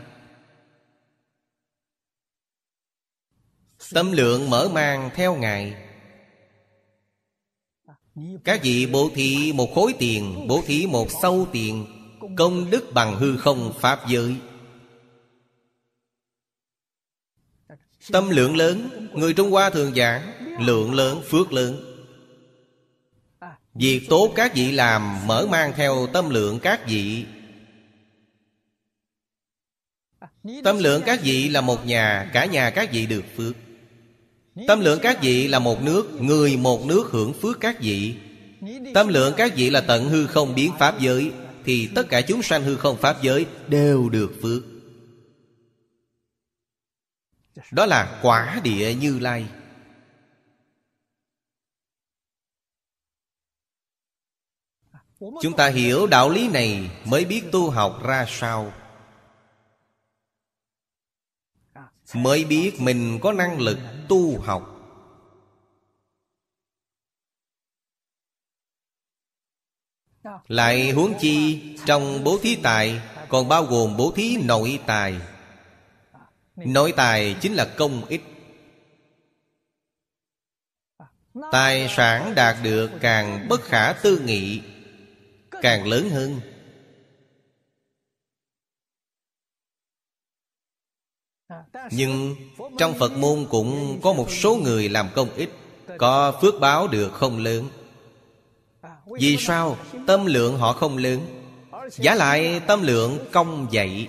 Tâm lượng mở mang theo ngài. Các vị bố thí một khối tiền, bố thí một sâu tiền, công đức bằng hư không pháp giới. Tâm lượng lớn, người trung hoa thường giảng, lượng lớn, phước lớn. Việc tốt các vị làm mở mang theo tâm lượng các vị. Tâm lượng các vị là một nhà, Cả nhà các vị được phước. Tâm lượng các vị là một nước, Người một nước hưởng phước các vị. Tâm lượng các vị là tận hư không biến pháp giới, Thì tất cả chúng sanh hư không pháp giới Đều được phước. Đó là quả địa như lai. Chúng ta hiểu đạo lý này Mới biết tu học ra sao. Mới biết mình có năng lực tu học. Lại huống chi Trong bố thí tài Còn bao gồm bố thí nội tài. Nội tài chính là công ích. Tài sản đạt được càng bất khả tư nghị càng lớn hơn. Nhưng trong phật môn cũng có một số người làm công ích có phước báo được không lớn. Vì sao tâm lượng họ không lớn? Giả lại tâm lượng công dạy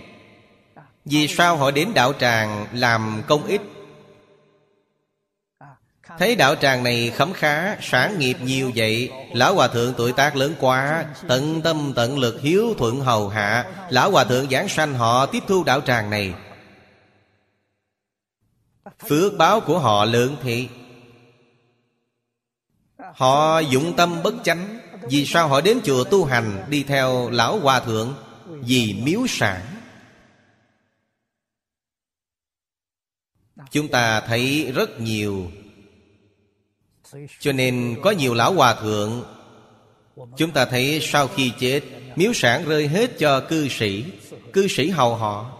vì sao họ đến đạo tràng làm công ích Thấy đạo tràng này khấm khá, Sản nghiệp nhiều vậy, Lão Hòa Thượng tuổi tác lớn quá, Tận tâm tận lực hiếu thuận hầu hạ, Lão Hòa Thượng giảng sanh họ tiếp thu đạo tràng này. Phước báo của họ lớn thị. Họ dụng tâm bất chánh, Vì sao họ đến chùa tu hành, Đi theo Lão Hòa Thượng? Vì miếu sản. Chúng ta thấy rất nhiều cho nên có nhiều lão hòa thượng, Chúng ta thấy sau khi chết, Miếu sản rơi hết cho cư sĩ Cư sĩ hầu họ.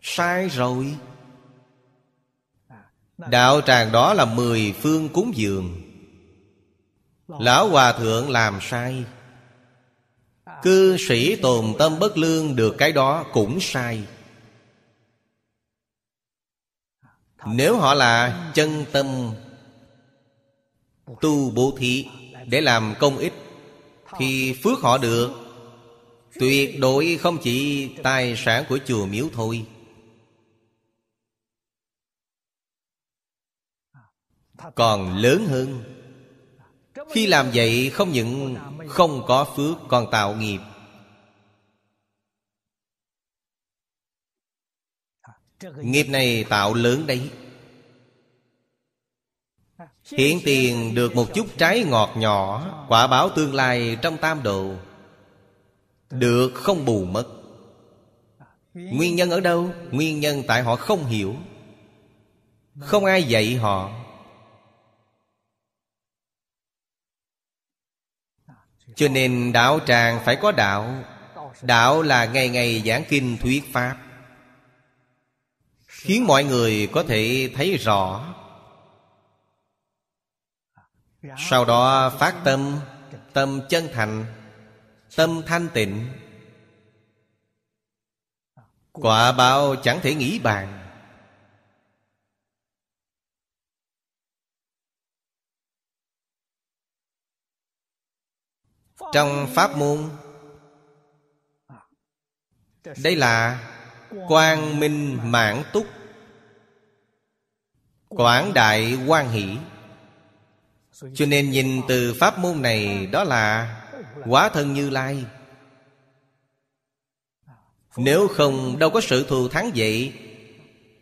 Sai rồi. Đạo tràng đó là mười phương cúng dường. Lão hòa thượng làm sai. Cư sĩ tồn tâm bất lương được cái đó cũng sai. Nếu họ là chân tâm Tu bố thí Để làm công ích, Thì phước họ được. Tuyệt đối không chỉ tài sản của chùa miếu thôi. Còn lớn hơn, Khi làm vậy không những không có phước, Còn tạo nghiệp. Nghiệp này tạo lớn đấy. Hiện tiền được một chút trái ngọt nhỏ Quả báo tương lai trong tam độ Được không bù mất. Nguyên nhân ở đâu? Nguyên nhân tại họ không hiểu. Không ai dạy họ. Cho nên đạo tràng phải có đạo. Đạo là ngày ngày giảng kinh thuyết pháp khiến mọi người có thể thấy rõ. Sau đó phát tâm Tâm chân thành, Tâm thanh tịnh. Quả báo chẳng thể nghĩ bàn. Trong pháp môn, Đây là Quang minh mãn túc. Quảng đại quan hỷ. Cho nên nhìn từ pháp môn này, Đó là Quả thân như lai. Nếu không, đâu có sự thù thắng vậy.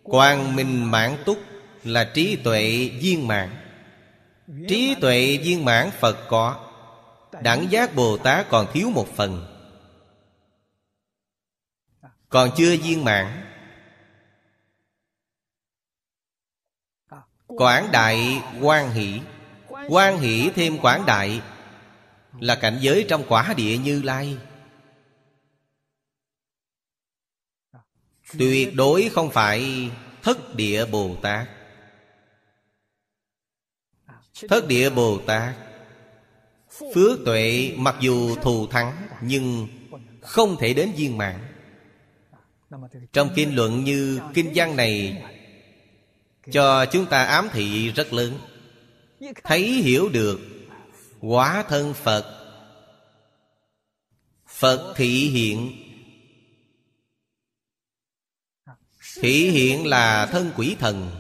Quang minh mãn túc Là trí tuệ viên mãn. Trí tuệ viên mãn Phật có, Đẳng giác Bồ Tát còn thiếu một phần. Còn chưa viên mãn Quảng đại quan hỷ. Quan hỷ thêm quảng đại Là cảnh giới trong quả địa như lai. Tuyệt đối không phải thất địa Bồ Tát. Thất địa Bồ Tát, Phước tuệ mặc dù thù thắng Nhưng không thể đến viên mạng. Trong kinh luận như kinh văn này cho chúng ta ám thị rất lớn. Thấy hiểu được Quá thân Phật. Phật thị hiện. Thị hiện là thân quỷ thần.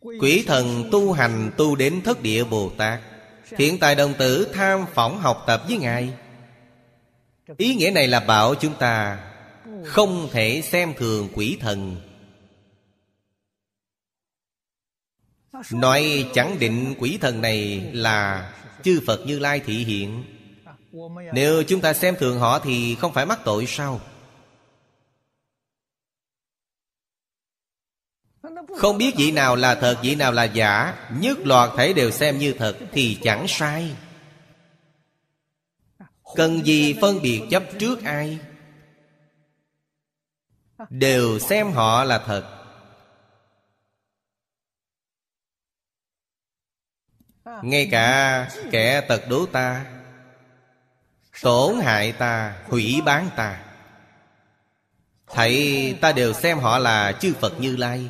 Quỷ thần tu hành tu đến thất địa Bồ Tát. Hiện tại đồng tử tham phỏng học tập với Ngài. Ý nghĩa này là bảo chúng ta Không thể xem thường quỷ thần Nói chẳng định quỷ thần này là Chư Phật Như Lai thị hiện. Nếu chúng ta xem thường họ thì không phải mắc tội sao? Không biết vị nào là thật, Vị nào là giả. Nhất loạt thể đều xem như thật Thì chẳng sai. Cần gì phân biệt chấp trước ai? Đều xem họ là thật. Ngay cả kẻ tật đố ta Tổn hại ta, Hủy bán ta. Thầy, ta đều xem họ là chư Phật Như Lai.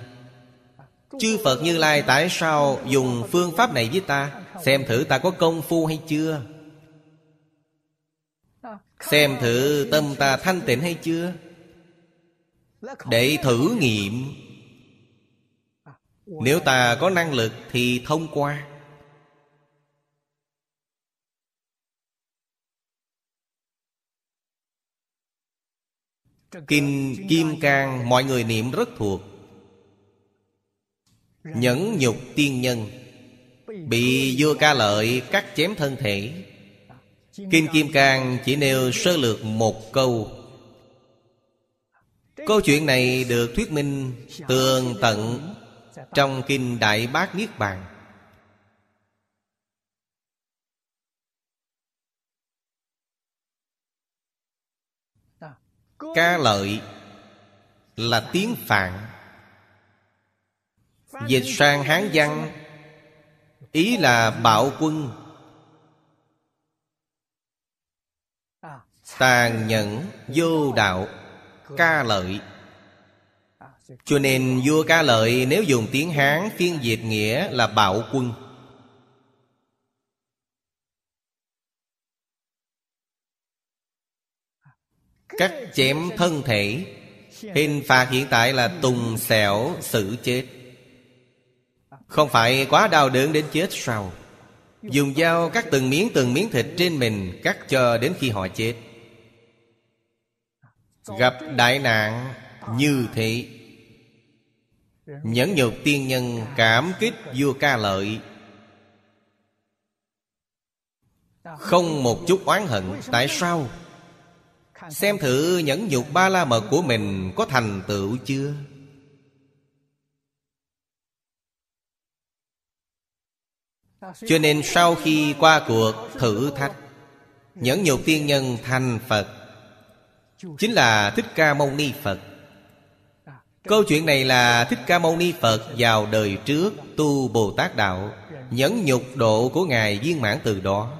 Chư Phật Như Lai tại sao dùng phương pháp này với ta? Xem thử ta có công phu hay chưa? Xem thử tâm ta thanh tịnh hay chưa? Để thử nghiệm. Nếu ta có năng lực thì thông qua. Kinh Kim Cang, mọi người niệm rất thuộc. Nhẫn nhục tiên nhân, Bị vua ca lợi cắt chém thân thể. Kinh Kim Cang chỉ nêu sơ lược một câu. Câu chuyện này được thuyết minh tường tận Trong Kinh Đại Bát Niết Bàn. Ca lợi là tiếng Phạn. Dịch sang Hán văn, Ý là bạo quân. Tàn nhẫn vô đạo, Ca lợi. Cho nên vua ca lợi Nếu dùng tiếng Hán phiên dịch nghĩa là bạo quân. Cắt chém thân thể. Hình phạt hiện tại là tùng xẻo xử chết. Không phải quá đau đớn đến chết sao? Dùng dao cắt từng miếng từng miếng thịt trên mình, Cắt cho đến khi họ chết. Gặp đại nạn như thế. Nhẫn nhục tiên nhân cảm kích vua ca lợi. Không một chút oán hận, Tại sao? Xem thử nhẫn nhục ba la mật của mình Có thành tựu chưa? Cho nên sau khi qua cuộc thử thách, Nhẫn nhục tiên nhân thành Phật, Chính là Thích Ca Mâu Ni Phật. Câu chuyện này là Thích Ca Mâu Ni Phật vào đời trước tu Bồ Tát Đạo, Nhẫn nhục độ của Ngài viên mãn từ đó.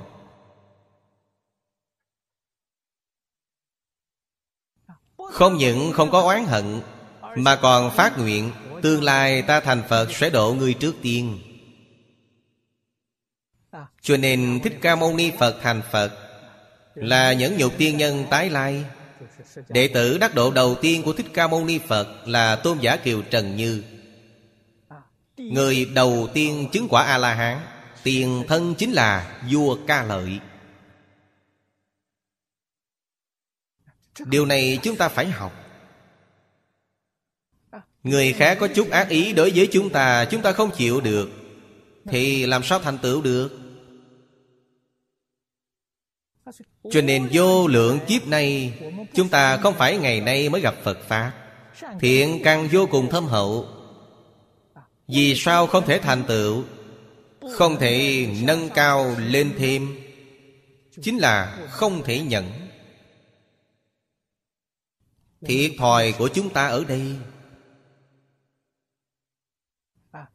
Không những không có oán hận, Mà còn phát nguyện Tương lai ta thành Phật sẽ độ người trước tiên. Cho nên Thích Ca Mâu Ni Phật thành Phật Là những nhục tiên nhân tái lai. Đệ tử đắc độ đầu tiên của Thích Ca Mâu Ni Phật Là Tôn giả Kiều Trần Như. Người đầu tiên chứng quả A-la-hán Tiền thân chính là vua ca lợi. Điều này chúng ta phải học. Người khác có chút ác ý đối với chúng ta Chúng ta không chịu được. Thì làm sao thành tựu được? Cho nên vô lượng kiếp này Chúng ta không phải ngày nay mới gặp Phật Pháp. Thiện căn vô cùng thâm hậu. Vì sao không thể thành tựu? Không thể nâng cao lên thêm. Chính là không thể nhận. Thiệt thòi của chúng ta ở đây.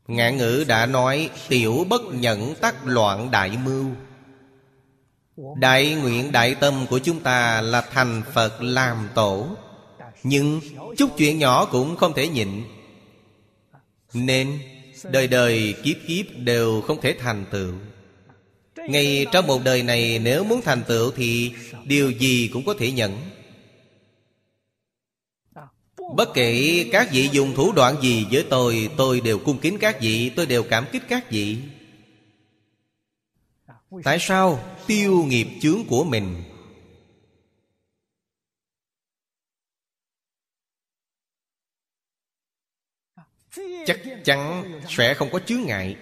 Ngạn ngữ đã nói, Tiểu bất nhẫn tắc loạn đại mưu. Đại nguyện đại tâm của chúng ta là thành Phật làm tổ. Nhưng chút chuyện nhỏ cũng không thể nhịn. Nên đời đời kiếp kiếp đều không thể thành tựu. Ngay trong một đời này nếu muốn thành tựu Thì điều gì cũng có thể nhận Bất kể các vị dùng thủ đoạn gì với tôi Tôi đều cung kính các vị, Tôi đều cảm kích các vị. Tại sao tiêu nghiệp chướng của mình? Chắc chắn sẽ không có chướng ngại.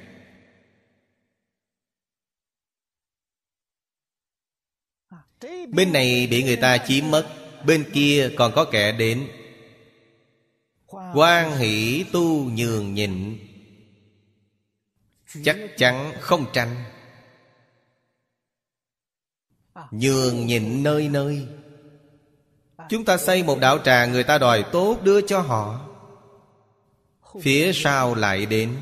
Bên này bị người ta chiếm mất, Bên kia còn có kẻ đến quan hỷ tu nhường nhịn. Chắc chắn không tranh. Nhường nhịn nơi nơi. Chúng ta xây một đạo tràng người ta đòi tốt đưa cho họ. Phía sau lại đến.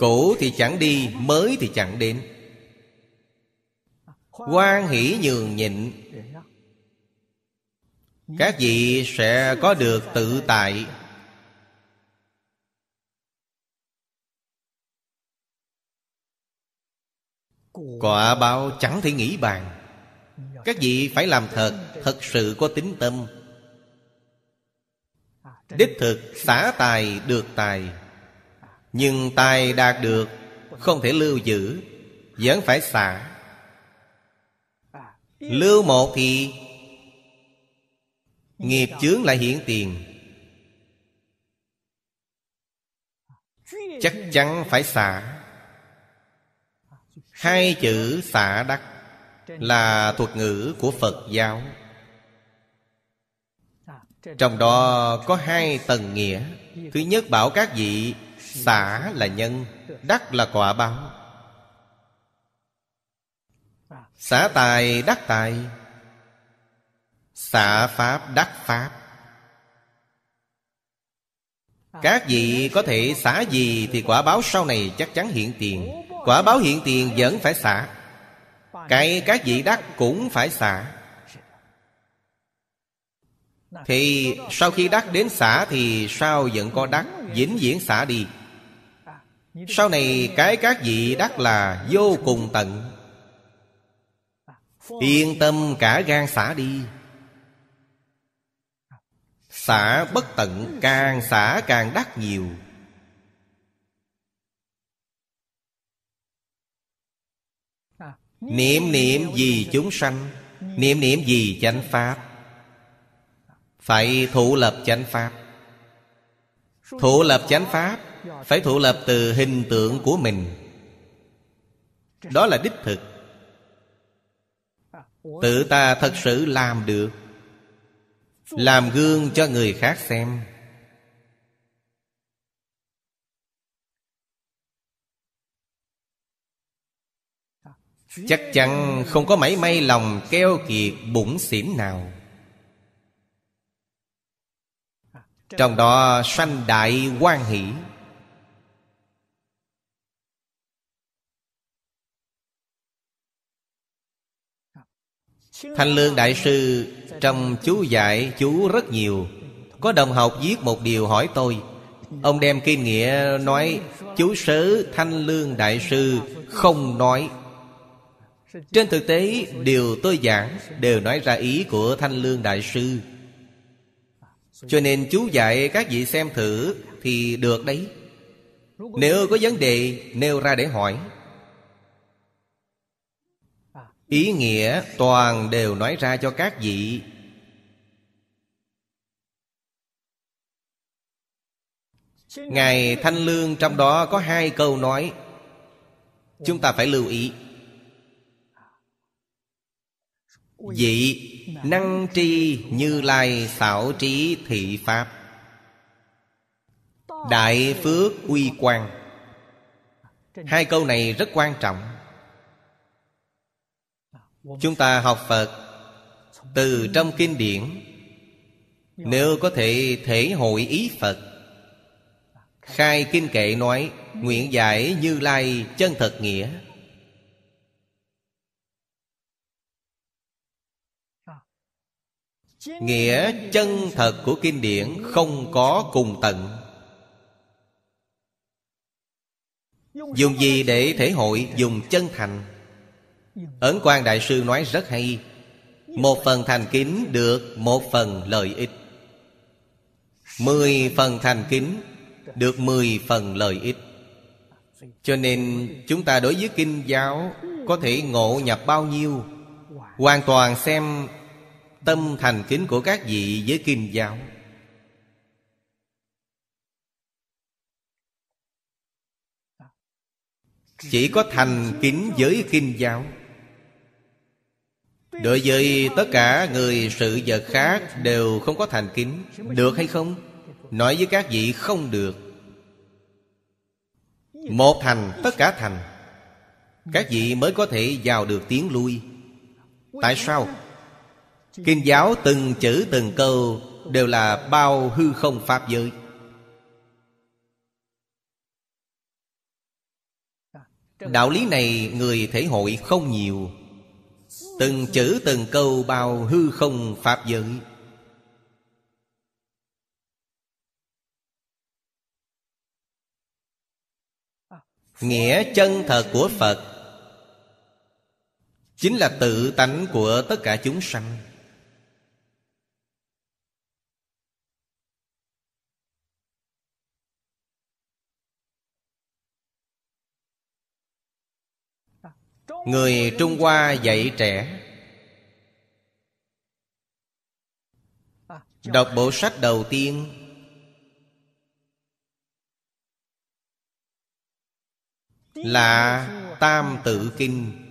Cũ thì chẳng đi, mới thì chẳng đến. Quan hỷ nhường nhịn các vị sẽ có được tự tại. Quả báo chẳng thể nghĩ bàn. Các vị phải làm thật thật sự có tính tâm. Đích thực xả tài được tài. Nhưng tài đạt được, không thể lưu giữ, vẫn phải xả. Lưu một thì Nghiệp chướng lại hiện tiền. Chắc chắn phải xả. Hai chữ xả đắc Là thuật ngữ của Phật giáo. Trong đó có hai tầng nghĩa. Thứ nhất bảo các vị Xả là nhân, Đắc là quả báo. Xả tài, đắc tài. Xạ Pháp đắc Pháp. Các vị có thể xả gì Thì quả báo sau này chắc chắn hiện tiền. Quả báo hiện tiền vẫn phải xả. Cái các vị đắc cũng phải xả. Thì sau khi đắc đến xả Thì sao vẫn có đắc? Vĩnh viễn xả đi. Sau này cái các vị đắc là vô cùng tận. Yên tâm cả gan xả đi Xả bất tận, càng xả càng đắt nhiều. Niệm niệm vì chúng sanh, Niệm niệm vì chánh pháp. Phải thụ lập chánh pháp. Thụ lập chánh pháp, Phải thụ lập từ hình tượng của mình. Đó là đích thực. Tự ta thật sự làm được làm gương cho người khác xem. Chắc chắn không có mảy may lòng keo kiệt bụng xỉn nào. Trong đó sanh đại quan hỷ. Thanh Lương Đại Sư trong chú dạy chú rất nhiều. Có đồng học viết một điều hỏi tôi. Ông đem kinh nghĩa nói, Chú sớ Thanh Lương Đại Sư không nói. Trên thực tế, Điều tôi giảng Đều nói ra ý của Thanh Lương Đại Sư. Cho nên chú dạy các vị xem thử Thì được đấy. Nếu có vấn đề, Nêu ra để hỏi. Ý nghĩa toàn đều nói ra cho các vị. Ngài Thanh Lương trong đó có hai câu nói. Chúng ta phải lưu ý. Dị năng tri như lai xảo trí thị pháp. Đại phước uy quang. Hai câu này rất quan trọng. Chúng ta học Phật Từ trong kinh điển. Nếu có thể thể hội ý Phật Khai kinh kệ nói, Nguyện giải như lai chân thật nghĩa. Nghĩa chân thật của kinh điển Không có cùng tận. Dùng gì để thể hội Dùng chân thành? Ấn quan Đại Sư nói rất hay, Một phần thành kính được một phần lợi ích. Mười phần thành kính được mười phần lợi ích. Cho nên chúng ta đối với kinh giáo Có thể ngộ nhập bao nhiêu, Hoàn toàn xem tâm thành kính của các vị với kinh giáo. Chỉ có thành kính với kinh giáo. Đối với tất cả người sự vật khác Đều không có thành kính, Được hay không? Nói với các vị không được. Một thành, tất cả thành. Các vị mới có thể vào được tiếng lui. Tại sao? Kinh giáo từng chữ, từng câu Đều là bao hư không pháp giới. Đạo lý này người thể hội không nhiều. Từng chữ, từng câu bao hư không pháp giới. Nghĩa chân thật của Phật. Chính là tự tánh của tất cả chúng sanh. Người Trung Hoa dạy trẻ. Đọc bộ sách đầu tiên. Là Tam Tự Kinh.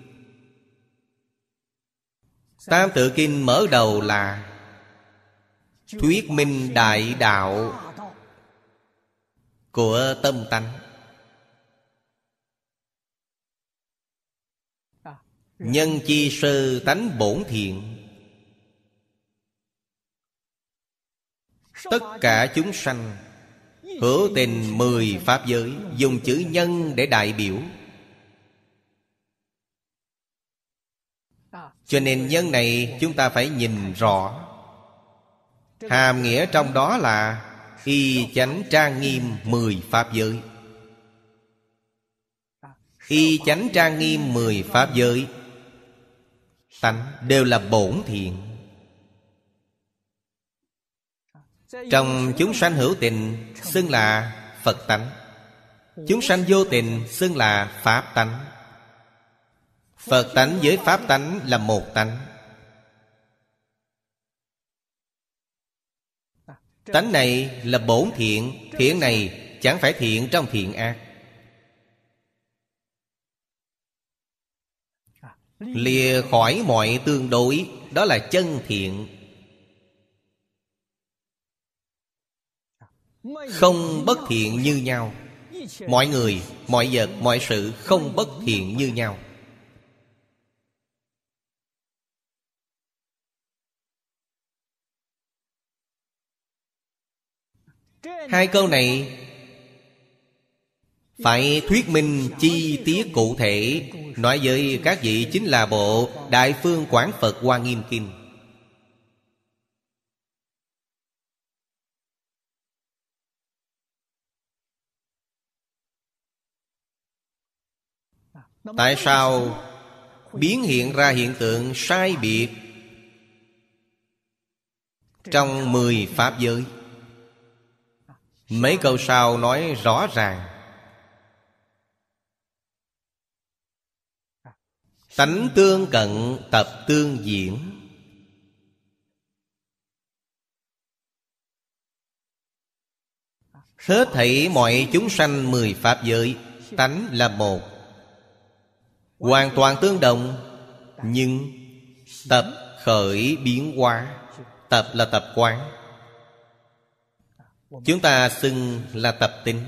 Tam Tự Kinh mở đầu là Thuyết minh đại đạo Của tâm tánh. Nhân chi sơ tánh bổn thiện. Tất cả chúng sanh Hữu tình mười pháp giới, Dùng chữ nhân để đại biểu. Cho nên nhân này chúng ta phải nhìn rõ. Hàm nghĩa trong đó là Y chánh trang nghiêm mười pháp giới. Y chánh trang nghiêm mười pháp giới tánh đều là bổn thiện. Trong chúng sanh hữu tình, xưng là phật tánh. Chúng sanh vô tình, xưng là pháp tánh. Phật tánh với pháp tánh là một tánh. Tánh này là bổn thiện thiện này chẳng phải thiện trong thiện ác. Lìa khỏi mọi tương đối, đó là chân thiện. Không bất thiện như nhau. Mọi người, mọi vật, mọi sự không bất thiện như nhau. Hai câu này Phải thuyết minh chi tiết cụ thể, Nói với các vị chính là bộ Đại Phương Quán Phật Hoa Nghiêm Kinh. Tại sao biến hiện ra hiện tượng sai biệt? Trong mười Pháp giới, Mấy câu sau nói rõ ràng. Tánh tương cận, tập tương diễn. Hết thảy mọi chúng sanh mười Pháp giới, Tánh là một. Hoàn toàn tương đồng, Nhưng Tập khởi biến hóa, Tập là tập quán. Chúng ta xưng là tập tính.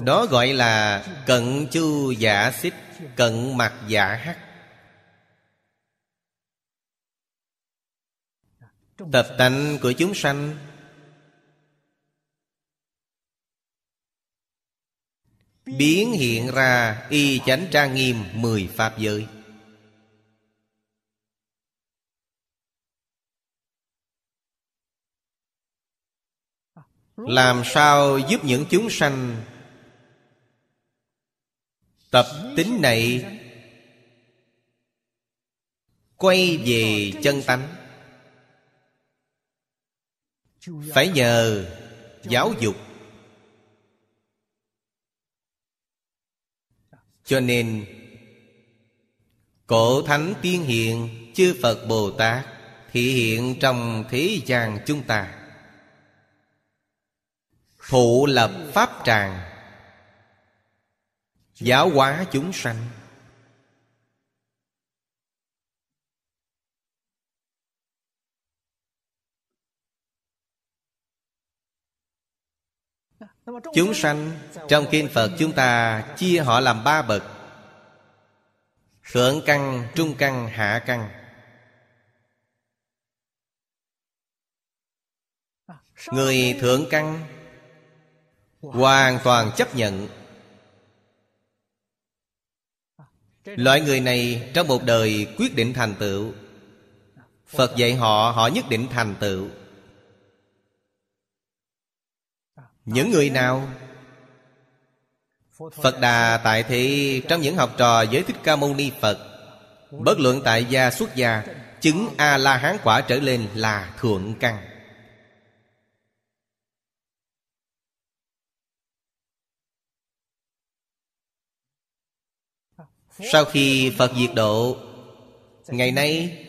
Đó gọi là cận chu giả xích, Cận mặt giả hắc. Tập tánh của chúng sanh Biến hiện ra y chánh trang nghiêm mười pháp giới. Làm sao giúp những chúng sanh Tập tính này Quay về chân tánh? Phải nhờ giáo dục Cho nên, Cổ Thánh Tiên Hiện Chư Phật Bồ Tát Thị hiện trong thế gian chúng ta. Thụ lập Pháp tràng, Giáo hóa chúng sanh. Chúng sanh Trong kinh Phật chúng ta Chia họ làm ba bậc. Thượng căn, trung căn, hạ căn. Người thượng căn Hoàn toàn chấp nhận. Loại người này trong một đời quyết định thành tựu. Phật dạy họ, họ nhất định thành tựu. Những người nào? Phật Đà tại thị, trong những học trò giới Thích Ca Mâu Ni Phật, Bất luận tại gia xuất gia, Chứng A-la-hán quả trở lên là thượng căn. Sau khi Phật diệt độ, Ngày nay,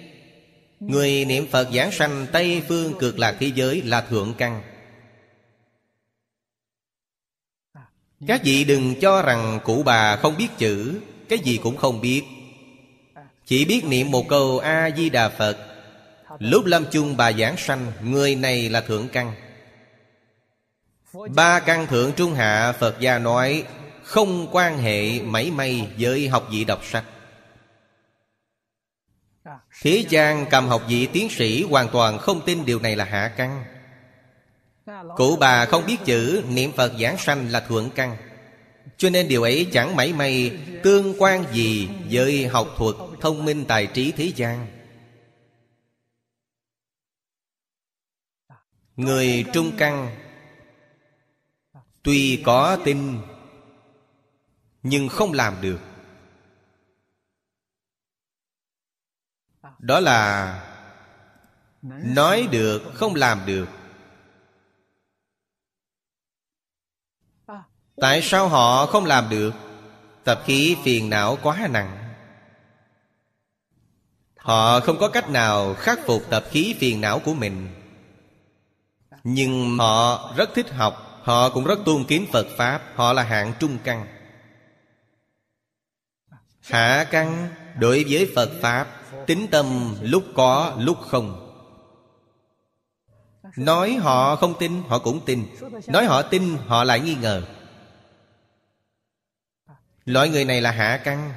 Người niệm Phật giảng sanh Tây phương cực lạc thế giới là thượng căn. Các vị đừng cho rằng cụ bà không biết chữ, Cái gì cũng không biết. Chỉ biết niệm một câu A-di-đà Phật. Lúc lâm chung bà giảng sanh, Người này là thượng căn. Ba căn thượng trung hạ, Phật gia nói, Không quan hệ mảy may với học vị đọc sách. Thế gian cầm học vị tiến sĩ Hoàn toàn không tin điều này là hạ căn. Cụ bà không biết chữ, Niệm Phật giảng sanh là thượng căn. Cho nên điều ấy chẳng mảy may Tương quan gì với học thuật Thông minh tài trí thế gian. Người trung căn, Tuy có tin, Nhưng không làm được. Đó là Nói được, không làm được. Tại sao họ không làm được? Tập khí phiền não quá nặng. Họ không có cách nào khắc phục tập khí phiền não của mình. Nhưng họ rất thích học, Họ cũng rất tôn kính Phật Pháp, Họ là hạng trung căn. Hạ căn đối với Phật Pháp, Tính tâm lúc có, lúc không. Nói họ không tin, Họ cũng tin. Nói họ tin, Họ lại nghi ngờ. Loại người này là hạ căn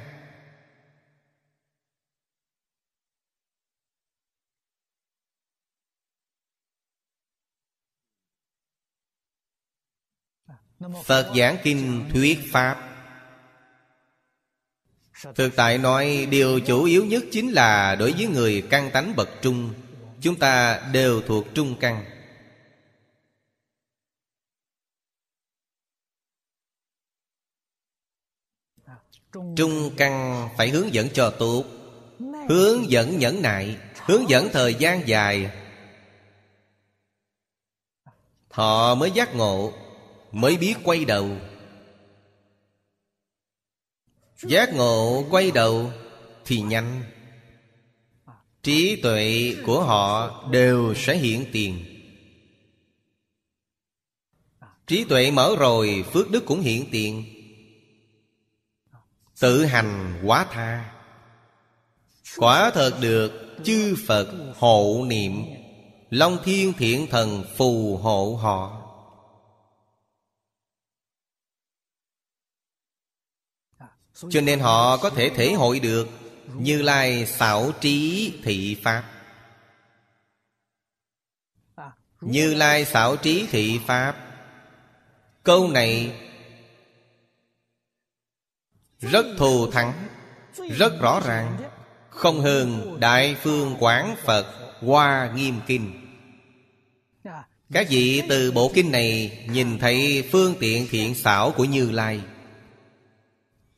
Phật giảng kinh thuyết Pháp. Thực tại nói, điều chủ yếu nhất chính là Đối với người căn tánh bậc trung. Chúng ta đều thuộc trung căn. Trung căn phải hướng dẫn cho tốt Hướng dẫn nhẫn nại Hướng dẫn thời gian dài. Họ mới giác ngộ Mới biết quay đầu. Giác ngộ quay đầu Thì nhanh. Trí tuệ của họ đều sẽ hiện tiền. Trí tuệ mở rồi Phước đức cũng hiện tiền Tự hành quá tha. Quả thật được chư Phật hộ niệm, Long thiên thiện thần phù hộ họ. Cho nên họ có thể thể hội được Như Lai xảo trí thị Pháp. Như Lai xảo trí thị Pháp, Câu này rất thù thắng, Rất rõ ràng, Không hơn Đại Phương Quán Phật Hoa Nghiêm Kinh. Các vị từ bộ kinh này Nhìn thấy phương tiện thiện xảo của Như Lai?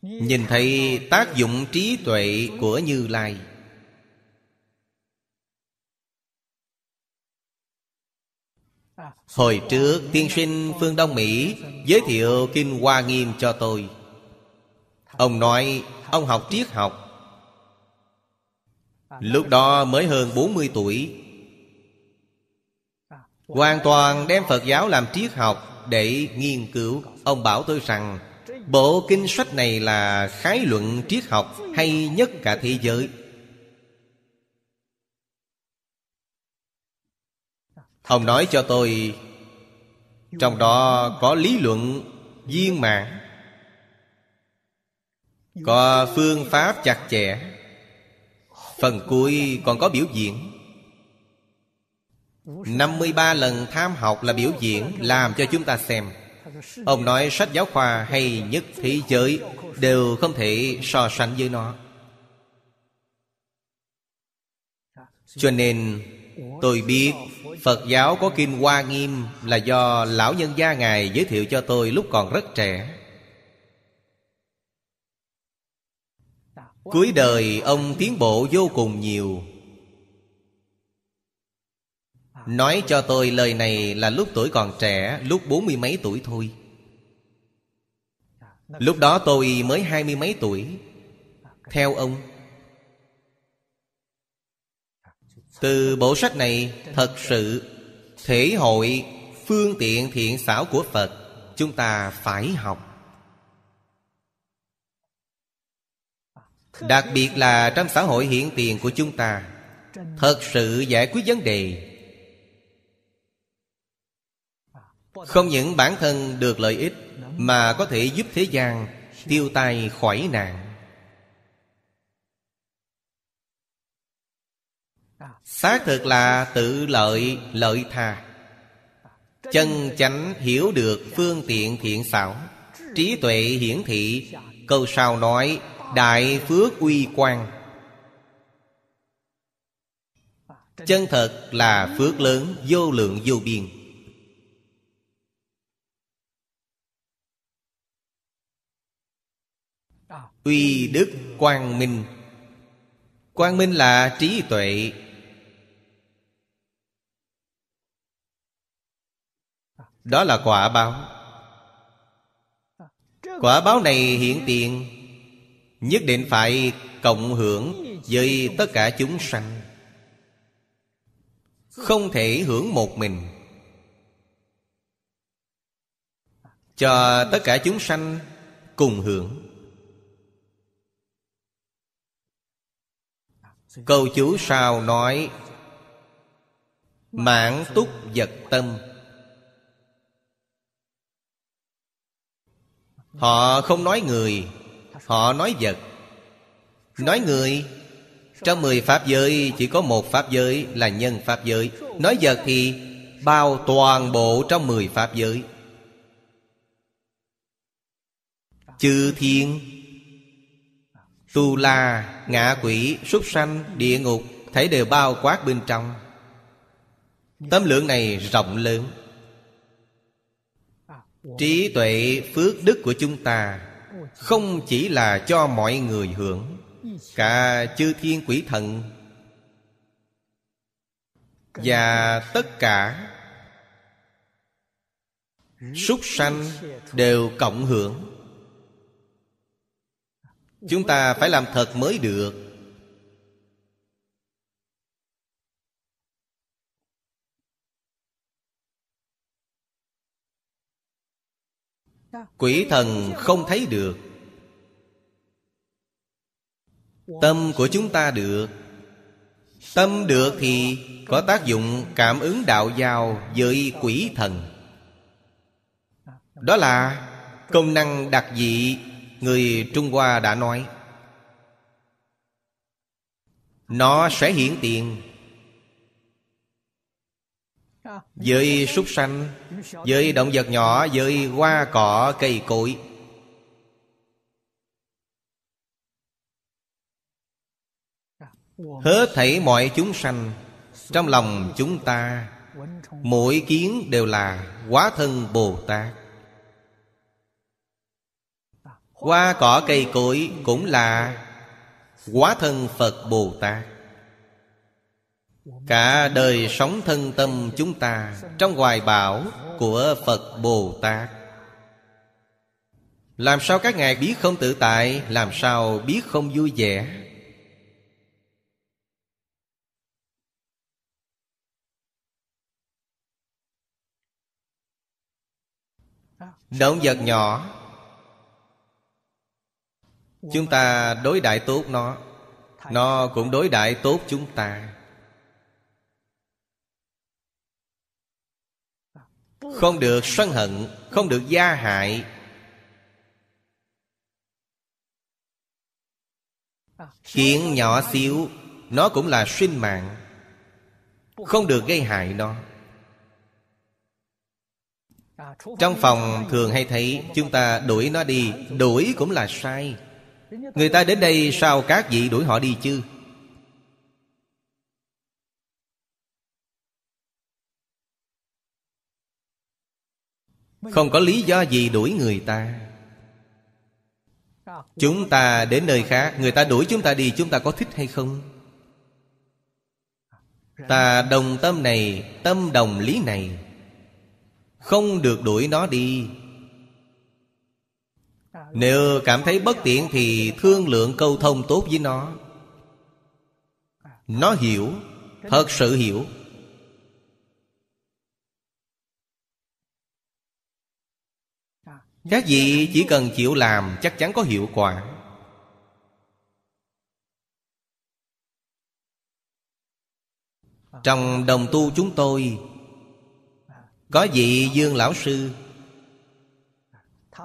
Nhìn thấy tác dụng trí tuệ của Như Lai. Hồi trước tiên sinh Phương Đông Mỹ Giới thiệu Kinh Hoa Nghiêm cho tôi. Ông nói, Ông học triết học. Lúc đó mới hơn 40 tuổi. Hoàn toàn đem Phật giáo làm triết học Để nghiên cứu. Ông bảo tôi rằng, Bộ kinh sách này là khái luận triết học Hay nhất cả thế giới? Ông nói cho tôi, Trong đó có lý luận viên mạng có phương pháp chặt chẽ. Phần cuối còn có biểu diễn. 53 lần tham học là biểu diễn Làm cho chúng ta xem. Ông nói sách giáo khoa hay nhất thế giới Đều không thể so sánh với nó. Cho nên, tôi biết Phật giáo có Kinh Hoa Nghiêm Là do lão nhân gia Ngài giới thiệu cho tôi lúc còn rất trẻ. Cuối đời, ông tiến bộ vô cùng nhiều. Nói cho tôi lời này là lúc tuổi còn trẻ, Lúc bốn mươi mấy tuổi thôi. Lúc đó tôi mới hai mươi mấy tuổi. Theo ông, Từ bộ sách này, thật sự, Thể hội, phương tiện thiện xảo của Phật, Chúng ta phải học. Đặc biệt là trong xã hội hiện tiền của chúng ta, Thật sự giải quyết vấn đề. Không những bản thân được lợi ích, Mà có thể giúp thế gian Tiêu tai khỏi nạn. Xác thực là tự lợi lợi tha. Chân chánh hiểu được phương tiện thiện xảo, Trí tuệ hiển thị, Câu sau nói Đại phước uy quang. Chân thật là phước lớn, vô lượng vô biên. Uy đức quang minh. Quang minh là trí tuệ. Đó là quả báo. Quả báo này hiện tiền. Nhất định phải cộng hưởng với tất cả chúng sanh. Không thể hưởng một mình. Cho tất cả chúng sanh cùng hưởng. Câu chú sao nói, Mãn túc vật tâm. Họ không nói người Họ nói vật. Nói người. Trong mười pháp giới chỉ có một pháp giới là nhân pháp giới. Nói vật thì bao toàn bộ trong mười pháp giới. Chư thiên Tu la, ngạ quỷ, súc sanh, địa ngục Thấy đều bao quát bên trong. Tâm lượng này rộng lớn. Trí tuệ phước đức của chúng ta không chỉ là cho mọi người hưởng, Cả chư thiên quỷ thần. Và tất cả Súc sanh đều cộng hưởng. Chúng ta phải làm thật mới được. Quỷ thần không thấy được. Tâm của chúng ta được. Tâm được thì có tác dụng cảm ứng đạo giao với quỷ thần. Đó là công năng đặc dị Người Trung Hoa đã nói. Nó sẽ hiển tiền. Với súc sanh, Với động vật nhỏ, Với hoa cỏ, cây cối. Hết thảy mọi chúng sanh, Trong lòng chúng ta, Mỗi kiến đều là Quá thân Bồ Tát. Hoa cỏ, cây cối cũng là Quá thân Phật Bồ Tát. Cả đời sống thân tâm chúng ta Trong hoài bảo của Phật Bồ Tát. Làm sao các ngài biết không tự tại, Làm sao biết không vui vẻ? Động vật nhỏ, Chúng ta đối đại tốt nó Nó cũng đối đại tốt chúng ta. Không được sân hận, Không được gia hại. Kiện nhỏ xíu, Nó cũng là sinh mạng. Không được gây hại nó. Trong phòng thường hay thấy, Chúng ta đuổi nó đi, Đuổi cũng là sai. Người ta đến đây, sao các vị đuổi họ đi chứ? Không có lý do gì đuổi người ta. Chúng ta đến nơi khác. Người ta đuổi chúng ta đi, Chúng ta có thích hay không? Ta đồng tâm này, Tâm đồng lý này. Không được đuổi nó đi. Nếu cảm thấy bất tiện thì thương lượng câu thông tốt với nó. Nó hiểu, Thật sự hiểu. Các vị chỉ cần chịu làm, chắc chắn có hiệu quả. Trong đồng tu chúng tôi, Có vị Dương Lão Sư.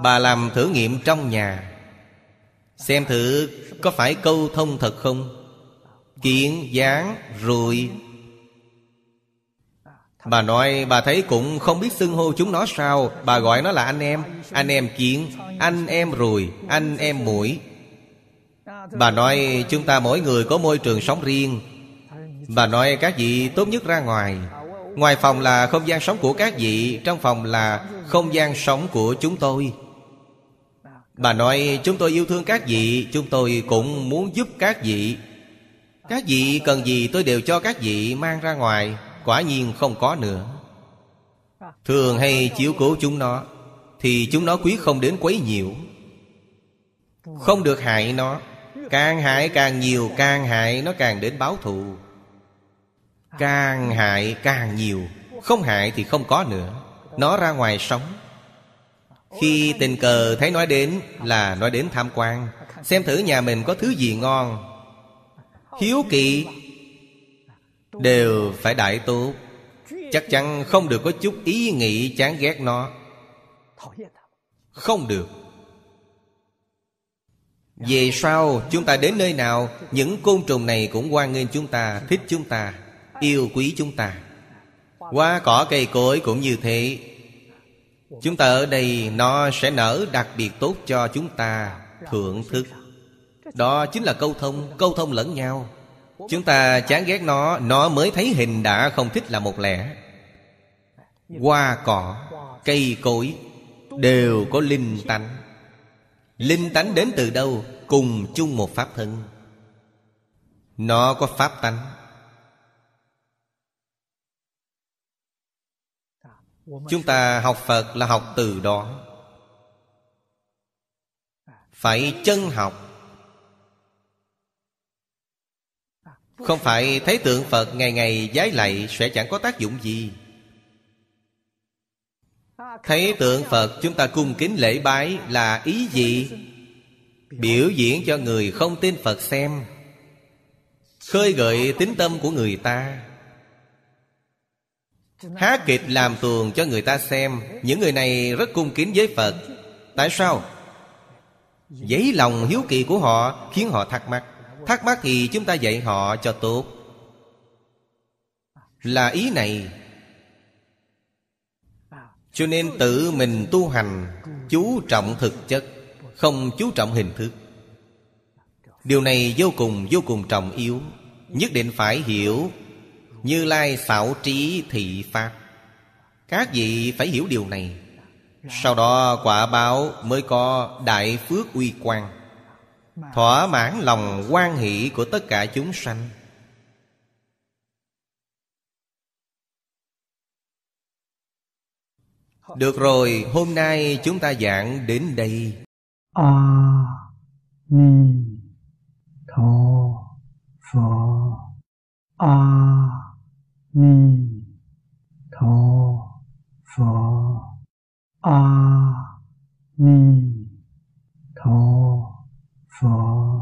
Bà làm thử nghiệm trong nhà, Xem thử có phải câu thông thật không? Kiện dáng ruồi Bà nói, bà thấy cũng không biết xưng hô chúng nó sao. Bà gọi nó là anh em. Anh em kiến, Anh em ruồi Anh em mũi. Bà nói, chúng ta mỗi người có môi trường sống riêng. Bà nói, các vị tốt nhất ra ngoài. Ngoài phòng là không gian sống của các vị, Trong phòng là không gian sống của chúng tôi. Bà nói, chúng tôi yêu thương các vị, Chúng tôi cũng muốn giúp các vị. Các vị cần gì tôi đều cho các vị mang ra ngoài. Quả nhiên không có nữa. Thường hay chiếu cố chúng nó, Thì chúng nó quý không đến quấy nhiễu. Không được hại nó, Càng hại càng nhiều, Càng hại nó càng đến báo thù. Càng hại càng nhiều, Không hại thì không có nữa. Nó ra ngoài sống. Khi tình cờ thấy nói đến là nói đến tham quan, Xem thử nhà mình có thứ gì ngon. Hiếu kỳ Đều phải đại tốt Chắc chắn không được có chút ý nghĩ chán ghét nó. Không được. Về sau chúng ta đến nơi nào Những côn trùng này cũng hoan nghênh chúng ta Thích chúng ta Yêu quý chúng ta. Hoa cỏ cây cối cũng như thế. Chúng ta ở đây nó sẽ nở đặc biệt tốt cho chúng ta thưởng thức. Đó chính là câu thông, câu thông lẫn nhau. Chúng ta chán ghét nó Nó mới thấy hình đã không thích là một lẽ. Hoa cỏ, cây cối Đều có linh tánh. Linh tánh đến từ đâu? Cùng chung một pháp thân. Nó có pháp tánh. Chúng ta học Phật là học từ đó. Phải chân học Không phải thấy tượng Phật ngày ngày giái lạy Sẽ chẳng có tác dụng gì. Thấy tượng Phật chúng ta cung kính lễ bái là ý gì? Biểu diễn cho người không tin Phật xem. Khơi gợi tính tâm của người ta. Hát kịch làm tuồng cho người ta xem. Những người này rất cung kính với Phật. Tại sao? Giấy lòng hiếu kỳ của họ Khiến họ thắc mắc. Thắc mắc thì chúng ta dạy họ cho tốt. Là ý này. Cho nên tự mình tu hành, Chú trọng thực chất, Không chú trọng hình thức. Điều này vô cùng vô cùng trọng yếu. Nhất định phải hiểu. Như Lai xảo trí thị Pháp. Các vị phải hiểu điều này. Sau đó quả báo mới có đại phước uy quang. Thỏa mãn lòng quan hỷ của tất cả chúng sanh. Được rồi, hôm nay chúng ta giảng đến đây. A Ni Tho Phở A Ni Tho Phở A Ni 佛。